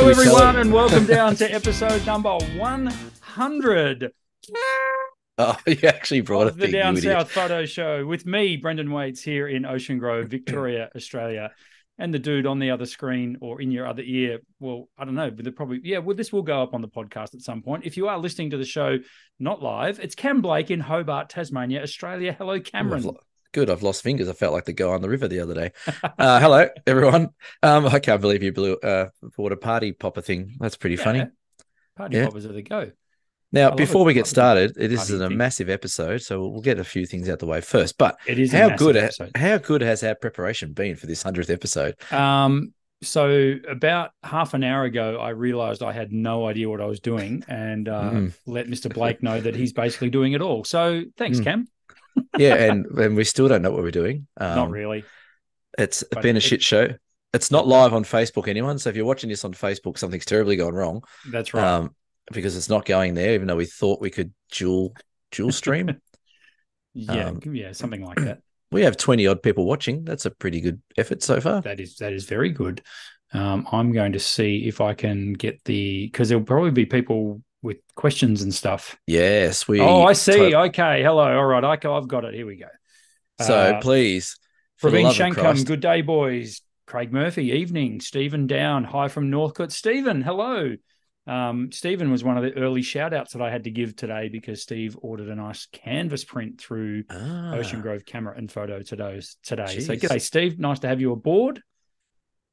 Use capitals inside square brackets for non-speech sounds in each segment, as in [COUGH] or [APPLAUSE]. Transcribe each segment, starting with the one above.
Hello, everyone, and welcome [LAUGHS] down to episode number 100 Oh, [LAUGHS] you actually brought it. the Big Down. South Photo Show with me, Brendan Waites, here in Ocean Grove, [CLEARS THROAT] Victoria, Australia, and the dude on the other screen or in your other ear. Well, I don't know, but they're probably, yeah, well, this will go up on the podcast at some point. If you are listening to the show not live, it's Cam Blake in Hobart, Tasmania, Australia. Hello, Cameron. Good. I've lost fingers. I felt like the guy on the river the other day. Uh, hello, everyone. Um, I can't believe you blew uh, bought a party popper thing. That's pretty funny. Party Yeah. poppers are the go. Now, before we get started, it is a thing. massive episode, so we'll get a few things out the way first. But It is how good? episode. How good has our preparation been for this hundredth episode? Um, so about half an hour ago, I realized I had no idea what I was doing, and uh, Mm. let Mr. Blake know that he's basically doing it all. So thanks, Mm. Cam. Yeah, and and we still don't know what we're doing. Um, Not really. It's But been a it- shit show. It's not live on Facebook, anyone. So if you're watching this on Facebook, something's terribly gone wrong. That's right. Um, because it's not going there, even though we thought we could dual dual stream. [LAUGHS] yeah, um, yeah, something like that. [CLEARS THROAT] we have 20 odd people watching. That's a pretty good effort so far. That is that is very good. Um, I'm going to see if I can get the because there'll probably be people with questions and stuff. Yes, we. oh, I see. to- okay, hello. All right, I, I've got it. Here we go. so Uh, please, Praveen Shankum, good day, boys. Craig Murphy, evening. Stephen Down, hi from Northcote. Stephen, hello. Um, Stephen was one of the early shout outs that I had to give today because Steve ordered a nice canvas print through Ah, Ocean Grove Camera and Photo today. today. So, g'day, Steve. Nice to have you aboard.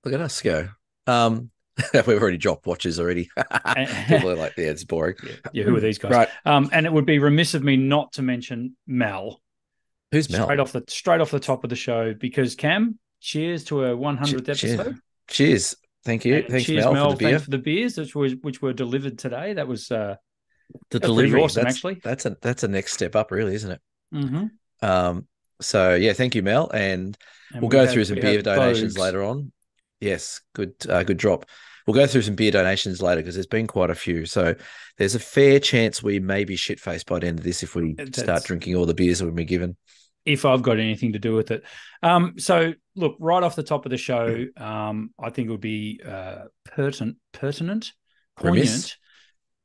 look at us go. Um, [LAUGHS] we've already dropped watches already. [LAUGHS] People are like, yeah, it's boring. Yeah, yeah, who are these guys? Right, Um, and it would be remiss of me not to mention Mel who's Mel? straight off the straight off the top of the show because Cam, cheers to a 100th Che- episode. Cheers. Thank you. And Thanks, cheers, Mel, Mel. for. Thanks for the beers which were which were delivered today. That was uh, The delivery. awesome, that's, actually. That's a that's a next step up, really, isn't it? mhm. Um, so yeah, thank you, Mel, and And we'll we go through some beer donations Bogues. later on. Yes, good, uh, good drop. We'll go through some beer donations later because there's been quite a few. So there's a fair chance we may be shit faced by the end of this if we That's- start drinking all the beers that we've been given. If I've got anything to do with it. Um, so look, right off the top of the show, um, I think it would be uh, pertinent, pertinent, poignant.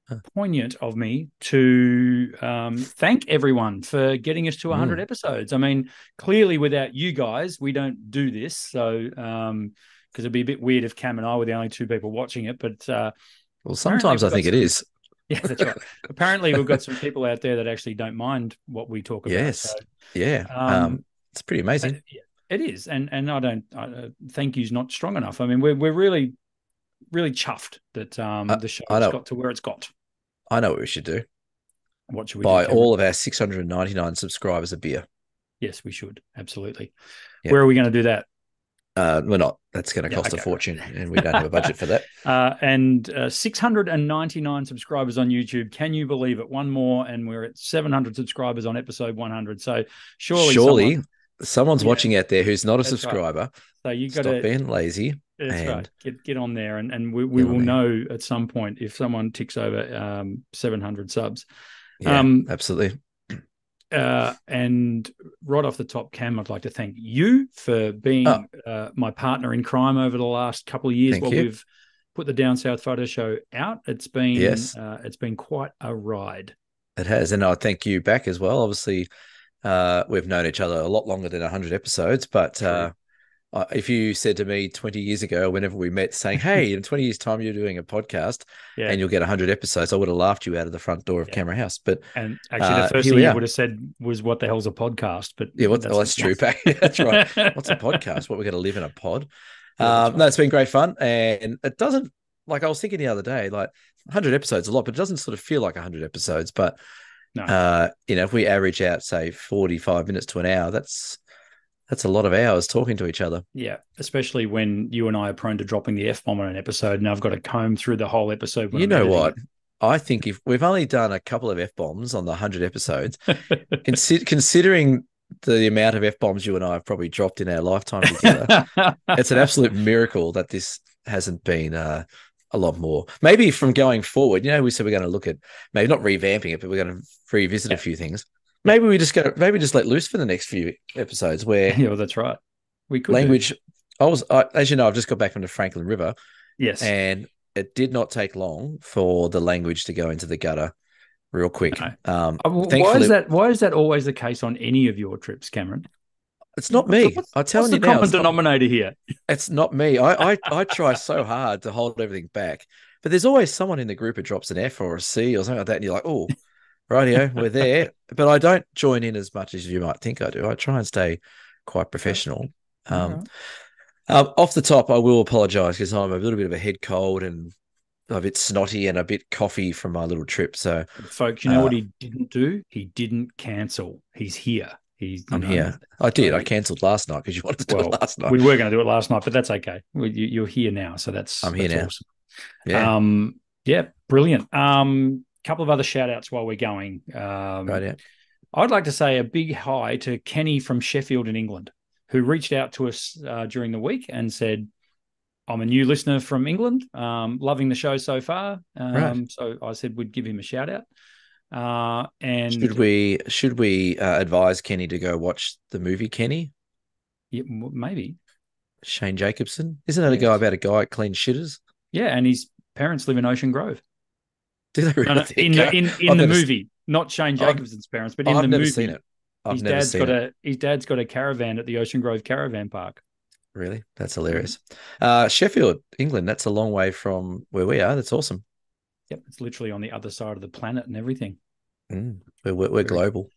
Huh. poignant of me to um, thank everyone for getting us to 100 Mm. episodes. I mean, clearly without you guys, we don't do this. So um, because it'd be a bit weird if Cam and I were the only two people watching it, but uh, Well, sometimes I think got it some- is. [LAUGHS] Yeah, that's right. Apparently, we've got some people out there that actually don't mind what we talk about. Yes. So, Yeah, um, um, it's pretty amazing. uh, it is, and and I don't. I, uh, thank you's not strong enough. I mean, we're we're really, really chuffed that um I- the show's got to where it's got. I know what we should do. What should we Buy do? All of our 699 subscribers a beer. Yes, we should absolutely. Yeah. Where are we going to do that? Uh, we're not. That's going to Yeah, cost okay. a fortune, and we don't have a budget for that. [LAUGHS] Uh, and uh, 699 subscribers on YouTube. Can you believe it? One more, and we're at 700 subscribers on episode 100. So surely, Surely, someone- someone's Yeah. watching out there who's not a That's right. subscriber. so you got to Stop being lazy. That's and- right. Get get on there, and and we, we will know at some point if someone ticks over um, 700 subs. Yeah, Um, absolutely. Uh, and right off the top, Cam, I'd like to thank you for being Oh. uh, my partner in crime over the last couple of years Thank while you. we've put the Down South Photo Show out. It's been Yes. uh, it's been quite a ride. It has, and I thank you back as well. Obviously, uh, we've known each other a lot longer than hundred episodes. But uh, uh, if you said to me twenty years ago, whenever we met, saying, [LAUGHS] "Hey, in twenty years' time, you're doing a podcast Yeah, and you'll get hundred episodes," I would have laughed you out of the front door of Yeah. Camera House. But and actually, uh, the first here thing you would have said was, "What the hell's a podcast?" But yeah, what, well, that's true. Back, [LAUGHS] that's right. [LAUGHS] What's a podcast? What we're going to live in a pod? Yeah, that's um, no, it's been great fun, and it doesn't like I was thinking the other day, like 100 episodes a lot, but it doesn't sort of feel like 100 episodes. But No. uh, you know, if we average out say 45 minutes to an hour, that's that's a lot of hours talking to each other. Yeah, especially when you and I are prone to dropping the f bomb on an episode, and I've got to comb through the whole episode. you I'm know editing what? I think if we've only done a couple of f bombs on the 100 episodes, [LAUGHS] consi- considering the amount of f bombs you and I have probably dropped in our lifetime together, [LAUGHS] it's an absolute miracle that this hasn't been uh, a lot more. Maybe from going forward, you know, we said we're going to look at maybe not revamping it, but we're going to revisit Yeah. a few things. Maybe we just go, maybe just let loose for the next few episodes where [LAUGHS] yeah, well, that's right. We could do. language. I was, I, as you know, I've just got back from the Franklin River, Yes. and it did not take long for the language to go into the gutter real quick. No. Um, Uh, Why is that? Why is that always the case on any of your trips, Cameron? it's not me. What's- I'm telling What's you the now, common it's not, denominator here? it's not me. I, I I try so hard to hold everything back, but there's always someone in the group who drops an F or a C or something like that, and you're like, oh, rightio, we're there. But I don't join in as much as you might think I do. I try and stay quite professional. Um, Alright. Um, off the top, I will apologise because I'm a little bit of a head cold and a bit snotty and a bit coffee from my little trip. So Folks, you know Uh, what he didn't do? He didn't cancel. He's here. He's I'm know, here. I did. I cancelled last night because you wanted to do it last night. We were going to do it last night, but that's okay. You, you're here now, so that's I'm here that's now. Awesome. yeah, Um, yeah, brilliant. Um, couple of other shout outs while we're going. Um, right. Yeah. I'd like to say a big hi to Kenny from Sheffield in England, who reached out to us uh, during the week and said, I'm a new listener from England, um, loving the show so far. Um, Right. So I said we'd give him a shout out. Uh, and Should we should we uh, advise Kenny to go watch the movie Kenny? Yeah, maybe. Shane Jacobson? Isn't that a guy about a guy at clean shitters? Yeah, and his parents live in Ocean Grove. Do they really? No, no, in the in, [LAUGHS] in I've the movie, not Shane I've- Jacobson's parents, but in I've the never movie, seen it. I've his never dad's seen got it. a his dad's got a caravan at the Ocean Grove Caravan Park. Really? That's hilarious. Uh, Sheffield, England. That's a long way from where we are. That's awesome. Yep, it's literally on the other side of the planet and everything. Mm. We're, we're, we're global.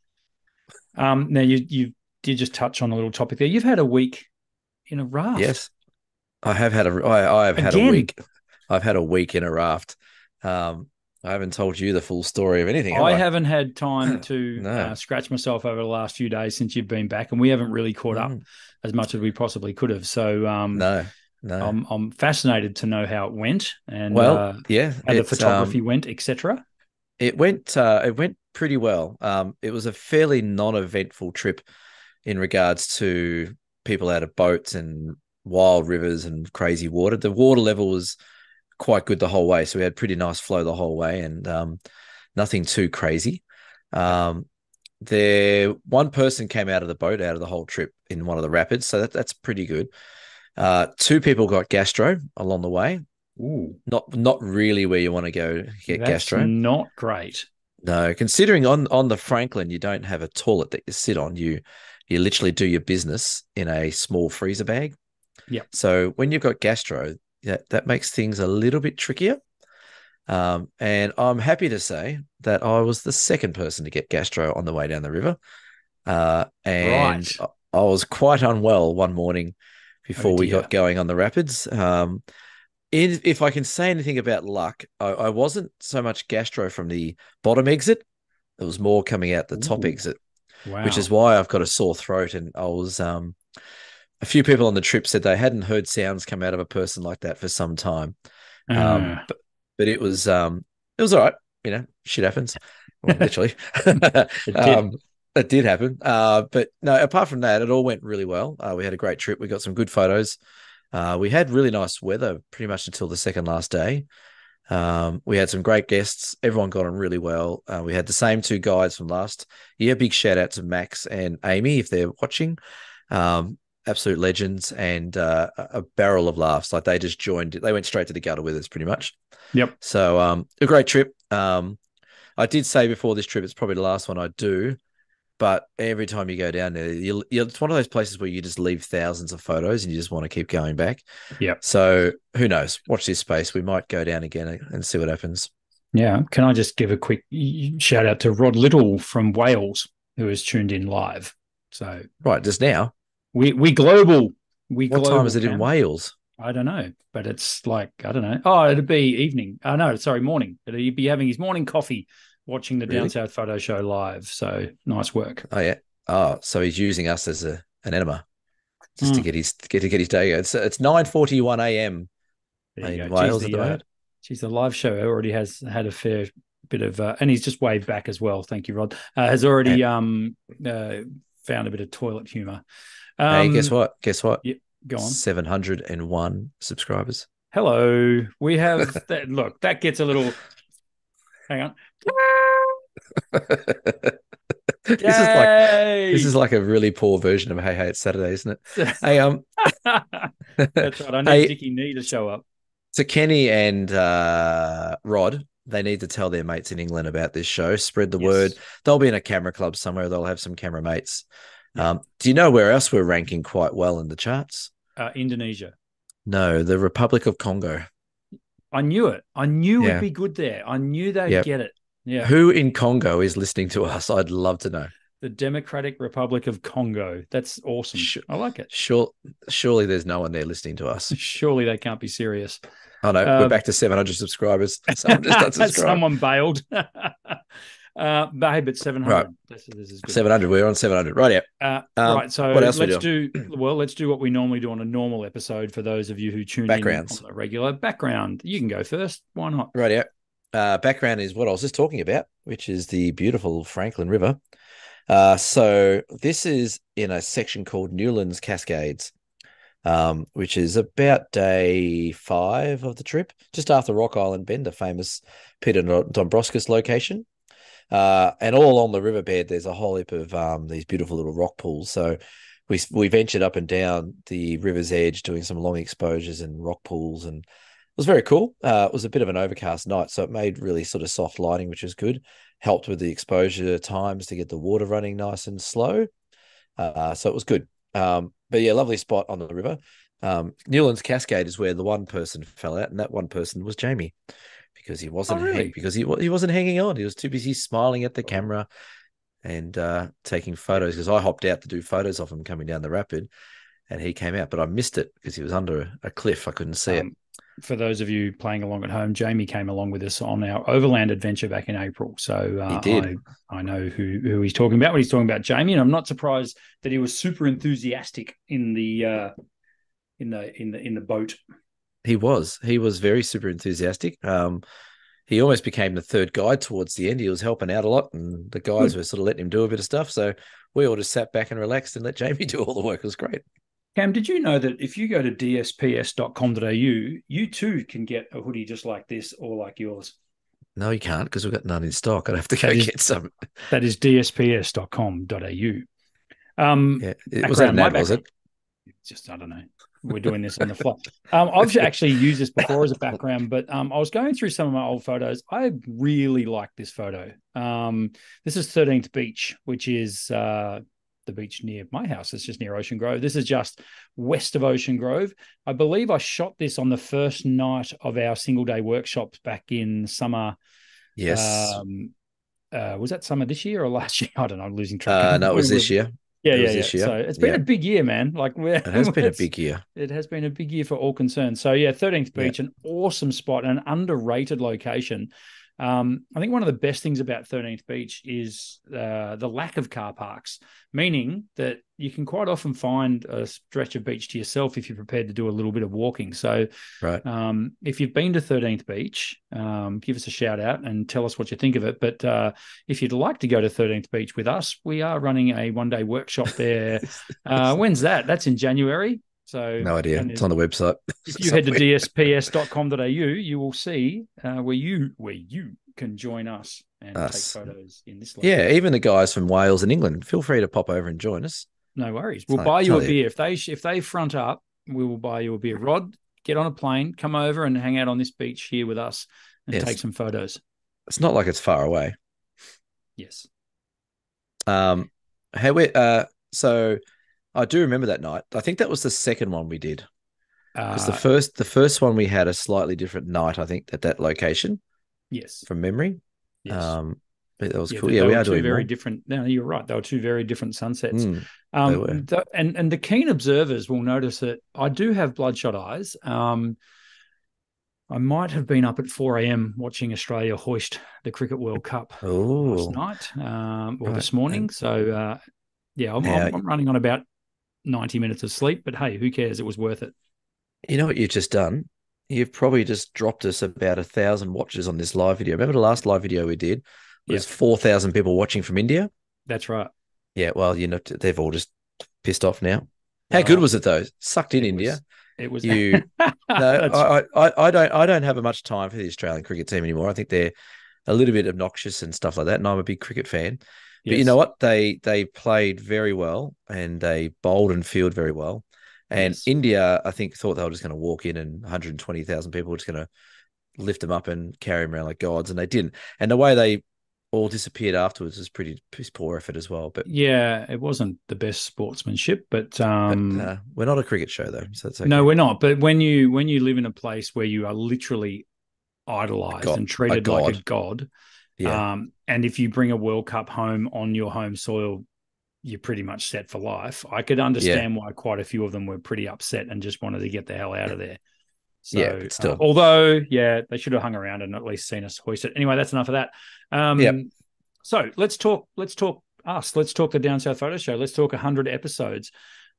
Um, now you you did just touch on a little topic there. You've had a week in a raft. Yes, I have had a. I, I have had a week. I've had a week in a raft. Um, I haven't told you the full story of anything. have I I haven't had time [CLEARS THROAT] to No. uh, scratch myself over the last few days since you've been back, and we haven't really caught up Mm. as much as we possibly could have. So um, No, no. I'm I'm fascinated to know how it went and well, uh, yeah, how the um, photography went, etc. It went. Uh, it went pretty well. Um, it was a fairly non-eventful trip in regards to people out of boats and wild rivers and crazy water. The water level was quite good the whole way, so we had pretty nice flow the whole way, and um, nothing too crazy. Um, there, one person came out of the boat out of the whole trip in one of the rapids, so that, that's pretty good. Uh, two people got gastro along the way. Ooh, Not not really where you want to go get that's gastro. not great. No, considering on on the Franklin you don't have a toilet that you sit on, you you literally do your business in a small freezer bag. Yep. So when you've got gastro, that that makes things a little bit trickier. Um, and I'm happy to say that I was the second person to get gastro on the way down the river. Uh, and Right. I, I was quite unwell one morning before we got going on the rapids. Um, in, if I can say anything about luck, I, I wasn't so much gastro from the bottom exit. It was more coming out the top exit, Wow. which is why I've got a sore throat. And I was, um, a few people on the trip said they hadn't heard sounds come out of a person like that for some time. Um, Uh, but, but it was, um, it was all right. You know, shit happens. Well, [LAUGHS] literally, did. um, it did happen. Uh, but no, apart from that, it all went really well. Uh, we had a great trip. We got some good photos. Uh, we had really nice weather pretty much until the second last day. Um, we had some great guests. Everyone got on really well. Uh, we had the same two guides from last year. Big shout out to Max and Amy if they're watching. Um, absolute legends and uh, a barrel of laughs. Like they just joined. They went straight to the gutter with us pretty much. Yep. So um, a great trip. Um, I did say before this trip, it's probably the last one I do. But every time you go down there, you, you, it's one of those places where you just leave thousands of photos and you just want to keep going back. Yep. So who knows? Watch this space. We might go down again and see what happens. Yeah. Can I just give a quick shout out to Rod Little from Wales, who has tuned in live. So Right, just now. We we global. We What global, time is it in Wales? I don't know, but it's like I don't know. Oh, it'd be evening. Oh no, sorry, morning. But he'd be having his morning coffee, watching the Down South Photo Show live. So nice work. Oh yeah. Oh, so he's using us as a an enema just to Mm. get his get to get his day. It's it's nine forty one a.m. In go. Wales Geez, at the the, uh, geez, the live show already has had a fair bit of, uh, and he's just waved back as well. Thank you, Rod. Uh, has already um uh, found a bit of toilet humor. Um, hey, guess what? Guess what? Go on. Seven hundred and one subscribers. Hello. We have [LAUGHS] that. Look, that gets a little. Hang on. [LAUGHS] this is like this is like a really poor version of Hey Hey It's Saturday, isn't it? [LAUGHS] Hey, um, That's right. I need Hey- Dickie Knee to show up. So Kenny and uh, Rod, they need to tell their mates in England about this show. Spread the Yes. word. They'll be in a camera club somewhere. They'll have some camera mates. Um, do you know where else we're ranking quite well in the charts? Uh, Indonesia. No, the Republic of Congo. I knew it. I knew Yeah. it'd be good there. I knew they'd Yep. get it. Yeah. Who in Congo is listening to us? I'd love to know. The Democratic Republic of Congo. That's awesome. Sure. I like it. Sure, surely there's no one there listening to us. [LAUGHS] Surely they can't be serious. Oh no, we're Um, back to 700 subscribers. Someone just [LAUGHS] unsubscribed. Someone bailed. [LAUGHS] uh, babe, it's 700. Right. This, this is good. 700. We're on 700. Right. Yeah. Uh, Um, right. So what else let's do well. Let's do what we normally do on a normal episode for those of you who tune Backgrounds. in on the regular background. You can go first. Why not? Right. Yeah. Uh, background is what I was just talking about, which is the beautiful Franklin River. Uh, so this is in a section called Newlands Cascades, um, which is about day five of the trip, just after Rock Island Bend, a famous Peter Dombrovskis location. Uh, and all along the riverbed, there's a whole heap of um, these beautiful little rock pools. So we we ventured up and down the river's edge, doing some long exposures and rock pools, and it was very cool. Uh, it was a bit of an overcast night, so it made really sort of soft lighting, which was good. Helped with the exposure times to get the water running nice and slow. Uh, so it was good. Um, but yeah, lovely spot on the river. Um, Newlands Cascade is where the one person fell out, and that one person was Jamie because he wasn't Oh, really? hang- because he he wasn't hanging on. He was too busy smiling at the camera and uh, taking photos. Because I hopped out to do photos of him coming down the rapid, and he came out, but I missed it because he was under a, cliff. I couldn't see it. Um, for those of you playing along at home, Jamie came along with us on our overland adventure back in April. So uh, He did. I, I know who, who he's talking about when he's talking about Jamie, and I'm not surprised that he was super enthusiastic in the uh, in the in the in the boat. He was. He was very super enthusiastic. Um, he almost became the third guide towards the end. He was helping out a lot, and the guys were sort of letting him do a bit of stuff. So we all just sat back and relaxed and let Jamie [LAUGHS] do all the work. It was great. Cam, did you know that if you go to dsps.com.au, you too can get a hoodie just like this or like yours? No, you can't because we've got none in stock. I'd have to go is- get some. That is dsps.com.au. Um, Yeah, it was that an Background, ad, my was it? just I don't know. We're doing this on the fly. Um, I've [LAUGHS] actually used this before as a background, but um, I was going through some of my old photos. I really like this photo. Um, this is 13th Beach, which is uh, the beach near my house. It's just near Ocean Grove. This is just west of Ocean Grove. I believe I shot this on the first night of our single day workshops back in summer. Yes. Um, uh, was that summer this year or last [LAUGHS] year? I don't know. I'm losing track. uh, no, it was this year. Yeah, yeah, yeah. So it's been Yeah. a big year, man. Like we're It has been a [LAUGHS] big year. It has been a big year for all concerned. So yeah, 13th Yeah. Beach, an awesome spot, an underrated location. Um, I think one of the best things about 13th Beach is uh, the lack of car parks, meaning that you can quite often find a stretch of beach to yourself if you're prepared to do a little bit of walking. So Right. um, if you've been to 13th Beach, um, give us a shout out and tell us what you think of it. But uh, if you'd like to go to 13th Beach with us, we are running a one day workshop there. [LAUGHS] uh, when's that? That's in January. So no idea. It's on the website. if you head to [LAUGHS] dsps.com.au, you will see uh, where you where you can join us and Us. take photos in this. Yeah, even the guys from Wales and England, feel free to pop over and join us. No worries. We'll Like, buy you a tell you. beer if they if they front up. We will buy you a beer. Rod, get on a plane, come over and hang out on this beach here with us and Yes. take some photos. It's not like it's far away. Yes. Um, hey, we, uh, so I do remember that night. I think that was the second one we did because Uh, the first the first one we had a slightly different night. I think at that location yes. from memory. Yes. Um, but that was Yeah, cool. Yeah, we were are two very more. different. No, you're right. They were two very different sunsets. Mm, Um, and and the keen observers will notice that I do have bloodshot eyes. Um, I might have been up at 4 a.m. watching Australia hoist the Cricket World Cup last Oh, night um, or Right. this morning. So uh, yeah, I'm, Now- I'm, I'm running on about 90 minutes of sleep. But hey, who cares? It was worth it. you know what you've just done? You've probably just dropped us about a thousand watches on this live video. Remember the last live video we did? Was four thousand people watching from India? That's right. Yeah, well, you know, they've all just pissed off now. How uh, good was it though? Sucked in It India. was- It was. You- [LAUGHS] No, I, I, I don't, I don't have much time for the Australian cricket team anymore. I think they're a little bit obnoxious and stuff like that. And I'm a big cricket fan. But you know what? They they played very well and they bowled and fielded very well. And Yes. India, I think, thought they were just going to walk in and 120,000 people were just going to lift them up and carry them around like gods, and they didn't. And the way they all disappeared afterwards was pretty, pretty poor effort as well. But, Yeah, it wasn't the best sportsmanship, but but, um, uh, we're not a cricket show though, so it's okay. no, we're not. But when you when you live in a place where you are literally idolized god- and a treated like a god. yeah, um, and if you bring a World Cup home on your home soil, you're pretty much set for life. I could understand why quite a few of them were pretty upset and just wanted to get the hell out of there. So, Yeah, but still. uh, although, yeah, they should have hung around and at least seen us hoist it. Anyway, that's enough of that. Um, Yep. So let's talk. Let's talk us. Let's talk the Down South Photo Show. Let's talk hundred episodes.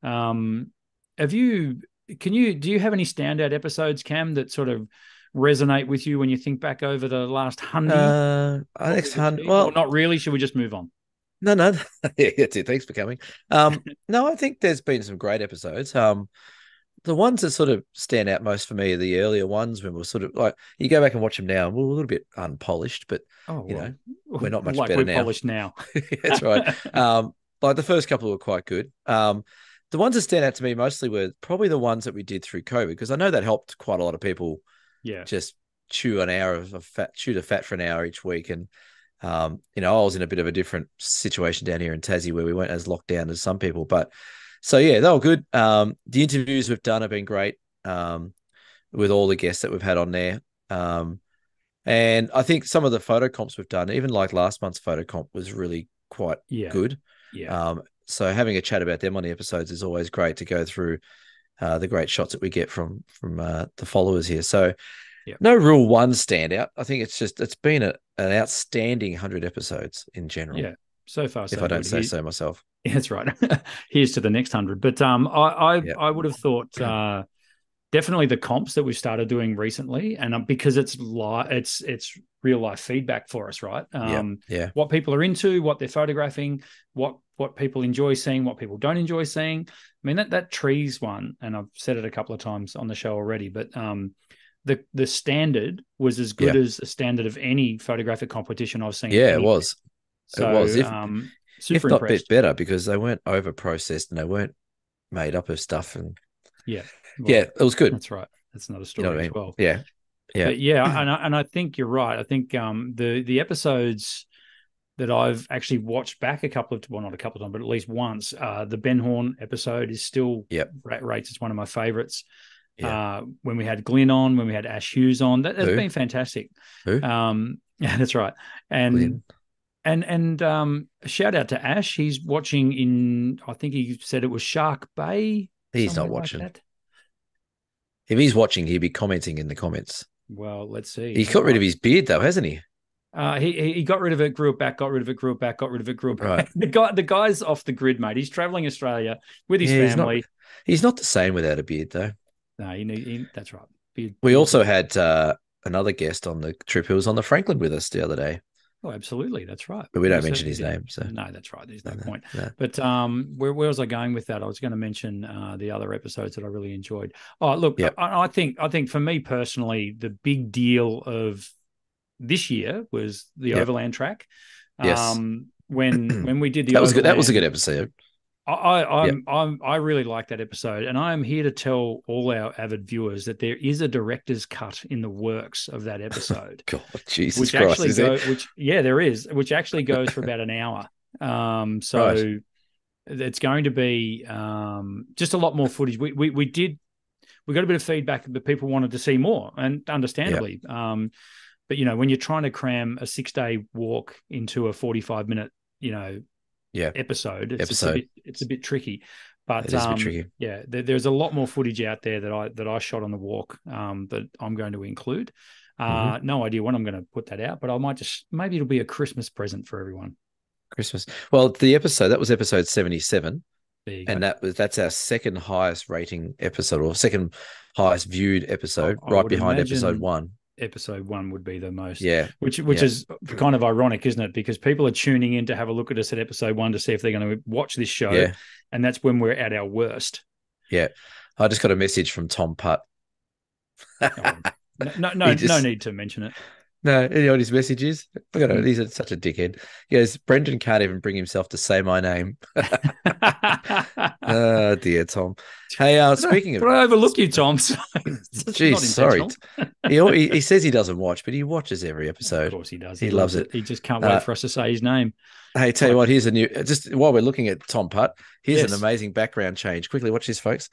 Um, have you? Can you? Do you have any standout episodes, Cam, that sort of resonate with you when you think back over the last hundred? uh, next hundred. Well, not really. Should we just move on? No, no, [LAUGHS] yeah, that's it. Thanks for coming. Um, no, I think there's been some great episodes. Um, the ones that sort of stand out most for me are the earlier ones when we're sort of like you go back and watch them now, and we're a little bit unpolished, but Oh, You well, know, we're not much like better we're now. polished now. [LAUGHS] that's right. [LAUGHS] Um, like the first couple were quite good. Um, the ones that stand out to me mostly were probably the ones that we did through COVID because I know that helped quite a lot of people yeah, just chew an hour of, of fat, chew the fat for an hour each week. And, um, you know, I was in a bit of a different situation down here in Tassie where we weren't as locked down as some people. But so, yeah, they were good. Um, the interviews we've done have been great um, with all the guests that we've had on there. Um, and I think some of the photo comps we've done, even like last month's photo comp, was really quite yeah, good. yeah. Um, so having a chat about them on the episodes is always great to go through uh, the great shots that we get from from uh, the followers here. So no real one standout. I think it's just it's been a, an outstanding hundred episodes in general. Yeah, so far, so if I don't good. say Here- so myself. [LAUGHS] That's right. [LAUGHS] Here's to the next hundred. But um, I I. I would have thought [CLEARS THROAT] uh, definitely the comps that we've started doing recently, and um, because it's li- it's it's real life feedback for us, right? Um, Yeah, what people are into, what they're photographing, what what people enjoy seeing, what people don't enjoy seeing. I mean that that trees one, and I've said it a couple of times on the show already, but um, the the standard was as good as a standard of any photographic competition I've seen. yeah, it was. So, was. If- um, If not a impressed. bit better because they weren't over processed and they weren't made up of stuff. And Yeah, yeah, it was good. that's right. That's another You story know what I as well. Yeah, yeah, But yeah, and I, and I think you're right. I think um, the the episodes that I've actually watched back a couple of well, not a couple of times, but at least once. Uh, the Ben Horn episode is still Yep. ra- rates as one of my favorites. Yeah. Uh, when we had Glenn on, when we had Ash Hughes on, that, that's Who? been fantastic. Who? Um, [LAUGHS] yeah, that's right. And. And and um, shout out to Ash. He's watching in. I think he said it was Shark Bay. He's not like watching. that. If he's watching, he'd be commenting in the comments. Well, let's see. He's got rid of his beard though, hasn't he? Uh, he he he got rid of it, grew it back, got rid of it, grew it back, got rid of it, grew it back. Right. [LAUGHS] The guy, the guy's off the grid, mate. He's traveling Australia with his Yeah, he's not- family. He's not the same without a beard though. No, he, need- he, that's right. Beard- We beard- also had uh, another guest on the trip who was on the Franklin with us the other day, oh, absolutely, that's right. but we don't mention his name. So No, that's right. There's no, No, point. no. But um, where, where was I going with that? I was going to mention uh, the other episodes that I really enjoyed. Oh, look, Yep. I, I think I think for me personally, the big deal of this year was the Yep. Overland track. Yes. Um, when [CLEARS THROAT] when we did the that was good. That was a good episode. I, I I'm, I'm I really like that episode, and I am here to tell all our avid viewers that there is a director's cut in the works of that [LAUGHS] episode, God, Jesus which Christ! actually Is go, it? which yeah, there is, which actually goes for about an hour. Um, [LAUGHS] so Right. it's going to be um just a lot more footage. We we we did we got a bit of feedback that people wanted to see more, and understandably. Um, but you know, when you're trying to cram a six day walk into a 45 minute, you know, Yeah. episode, it's, Episode. It's, a bit, it's a bit tricky. But It is a bit um, tricky. yeah, there, there's a lot more footage out there that I that I shot on the walk um, that I'm going to include. Uh, Mm-hmm. No idea when I'm going to put that out, but I might just maybe it'll be a Christmas present for everyone. Christmas. Well, the episode that was episode seventy-seven, There you go. and that was that's our second highest rating episode or second highest viewed episode, I right would behind episode one. Episode one would be the most. Yeah, which which Yeah. is kind of ironic, isn't it? Because people are tuning in to have a look at us at episode one to see if they're going to watch this show, yeah, and that's when we're at our worst. yeah. I just got a message from Tom Putt. [LAUGHS] No, no, no, just- no need to mention it. No, know what his message is? Look at it. He's such a dickhead. He goes, Brendan can't even bring himself to say my name. oh [LAUGHS] dear, Tom. Hey, uh, speaking of But I overlook you, Tom. [LAUGHS] Jeez, sorry. [LAUGHS] he, he he says he doesn't watch, but he watches every episode. Of course he does. He loves it. He just can't wait Uh, for us to say his name. Hey, tell you what, here's a new just while we're looking at Tom Putt, here's Yes. an amazing background change. Quickly watch this, folks.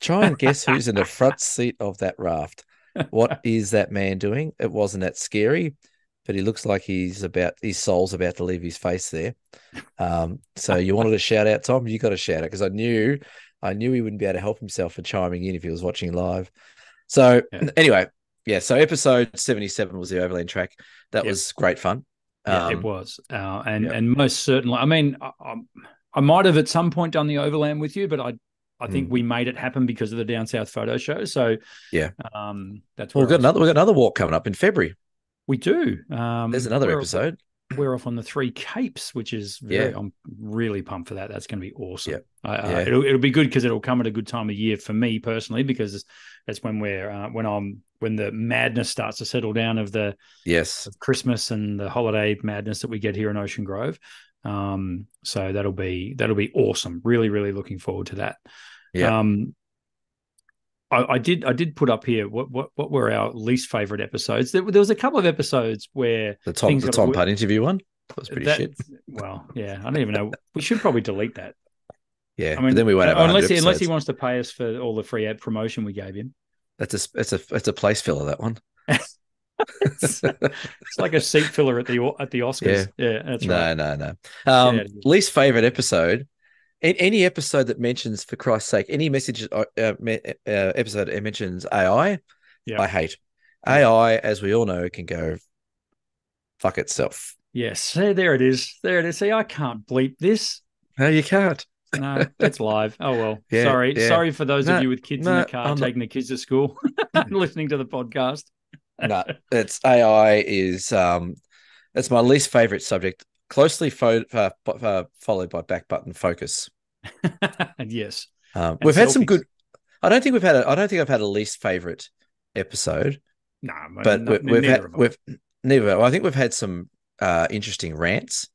Try and guess who's in the front seat of that raft. What [LAUGHS] is that man doing? It wasn't that scary, but he looks like he's about his soul's about to leave his face there. Um, so you wanted a shout out, Tom? You got a shout out because I knew I knew he wouldn't be able to help himself for chiming in if he was watching live. So Yeah. anyway, yeah. So episode seventy seven was the overland track. That Yep. was great fun. Yeah, it Um, was, uh, and yeah. and most certainly. I mean, I, I, I might have at some point done the overland with you, but I I think Mm. we made it happen because of the down south photo show. So Yeah. um, that's Well, we've got another we've got another walk coming up in February. We do. Um, There's another we're- episode. We're off on the three capes, which is very. Yeah. I'm really pumped for that. That's going to be awesome. I, uh, Yeah. it'll it'll be good because it'll come at a good time of year for me personally because that's when we're uh, when I'm when the madness starts to settle down of the Yes. of Christmas and the holiday madness that we get here in Ocean Grove. Um, so that'll be that'll be awesome. Really, really looking forward to that. Yeah. Um, I, I did I did put up here what what what were our least favorite episodes. There, there was a couple of episodes where The Tom the Tom Putt interview one. That was pretty that- shit. [LAUGHS] Well, yeah, I don't even know. We should probably delete that. Yeah. I mean, but then we won't have unless 100 he, unless he wants to pay us for all the free ad promotion we gave him. That's a it's a it's a place filler that one. It's, [LAUGHS] it's like a seat filler at the at the Oscars. Yeah, that's no, no, no. Um, Yeah. least favorite episode. Any episode that mentions, for Christ's sake, any message uh, uh, uh, episode that mentions AI, Yeah. I hate. AI, as we all know, can go fuck itself. Yes, there it is. There it is. See, I can't bleep this. No, you can't. [LAUGHS] No, it's live. Oh well. Yeah, sorry, yeah. sorry for those No, of you with kids in the car I'm not- taking the kids to school, [LAUGHS] listening to the podcast. no, [LAUGHS] it's AI is um, it's my least favorite subject. Closely fo- uh, uh, followed by back button focus. [LAUGHS] yes. Um, we've had some good. I don't think we've had. A, I don't think I've had a least favorite episode, No, but no, we, we've neither had we've neither. I think we've had some uh, interesting rants.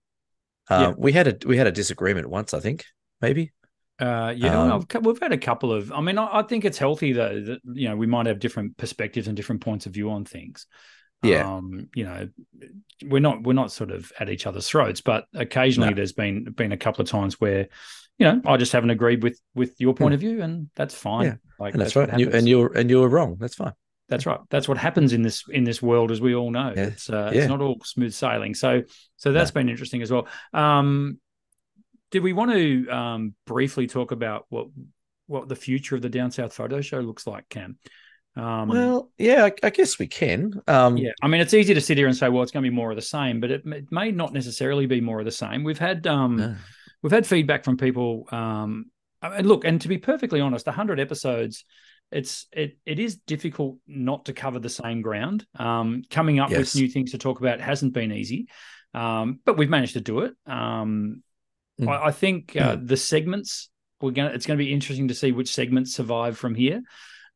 Um, Yeah. We had a we had a disagreement once. I think maybe. Uh, yeah, Um, I've we've had a couple of. I mean, I, I think it's healthy though that you know we might have different perspectives and different points of view on things. Yeah. Um, you know, we're not we're not sort of at each other's throats, but occasionally No. there's been been a couple of times where, you know, I just haven't agreed with with your point of view, and that's fine. Hmm. Yeah. Like And that's, what right. And, you, and you're and you were wrong. That's fine. That's right. That's what happens in this in this world, as we all know. Yeah. It's uh, Yeah. it's not all smooth sailing. So so that's been interesting as well. Um, did we want to um, briefly talk about what what the future of the Down South Photo Show looks like, Cam? Um, Well, yeah, I, I guess we can. Um, yeah, I mean, it's easy to sit here and say, well, it's going to be more of the same, but it, it may not necessarily be more of the same. We've had um, no. we've had feedback from people um and look and to be perfectly honest 100 episodes it's it it is difficult not to cover the same ground um coming up Yes. with new things to talk about hasn't been easy um but we've managed to do it um Mm. I, I think uh, the segments we're gonna it's gonna be interesting to see which segments survive from here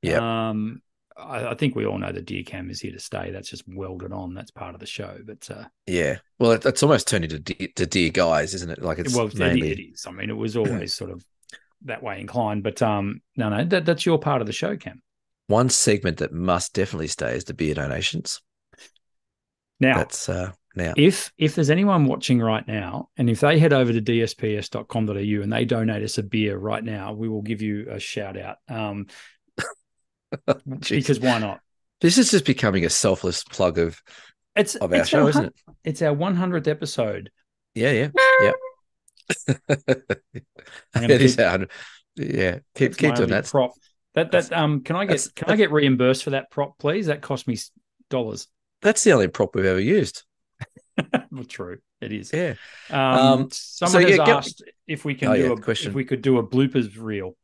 Yeah. um I, I think we all know that Dear Cam is here to stay. That's just welded on. That's part of the show. But uh, Yeah. Well, it, it's almost turned into de- to dear guys, isn't it? Like it's well, it- mainly it is. I mean, it was [CLEARS THROAT] always sort of that way inclined. But um, no, no, that, that's your part of the show, Cam. one segment that must definitely stay is the beer donations. Now, That's uh now. if if there's anyone watching right now, and if they head over to dsps.com.au and they donate us a beer right now, we will give you a shout out. Um. [LAUGHS] because why not? This is just becoming a selfless plug of It's of our it's show, our, isn't it? It's our 100th episode. Yeah, yeah, yeah. I'm gonna [LAUGHS] it is keep- our- Yeah, keep That's keep doing that. prop. That that um, can I get can I get reimbursed for that prop, please? That cost me dollars. That's the only prop we've ever used. [LAUGHS] well, true, it is. Yeah. Um, Um, someone so, has yeah, go- asked if we can Oh, do yeah, a question. if we could do a bloopers reel.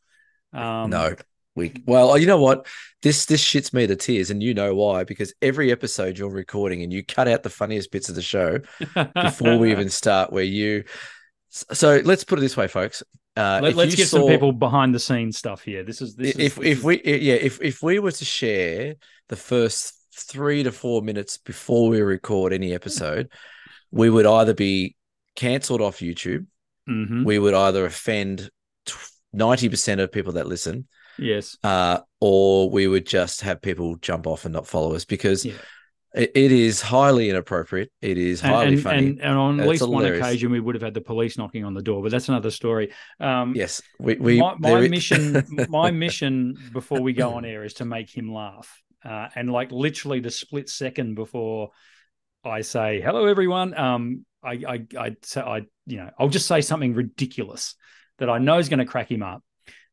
Um, no. We well, you know what? This this shits me to tears, and you know why? Because every episode you're recording and you cut out the funniest bits of the show before we even [LAUGHS] start. Where you, so let's put it this way, folks. Uh, Let, us get some people behind the scenes stuff here. This is this if is, if we yeah if if we were to share the first three to four minutes before we record any episode, we would either be cancelled off YouTube, Mhm. we would either offend ninety percent of people that listen, Yes. uh, or we would just have people jump off and not follow us because Yeah. it, it is highly inappropriate. It is highly and, funny. and, and on at It's least one occasion, we would have had the police knocking on the door, but that's another story. Um, yes, we, we my, my mission, [LAUGHS] my mission before we go on air is to make him laugh, uh, and like literally the split second before I say hello, everyone. Um, I, I, I, so I, you know, I'll just say something ridiculous that I know is going to crack him up,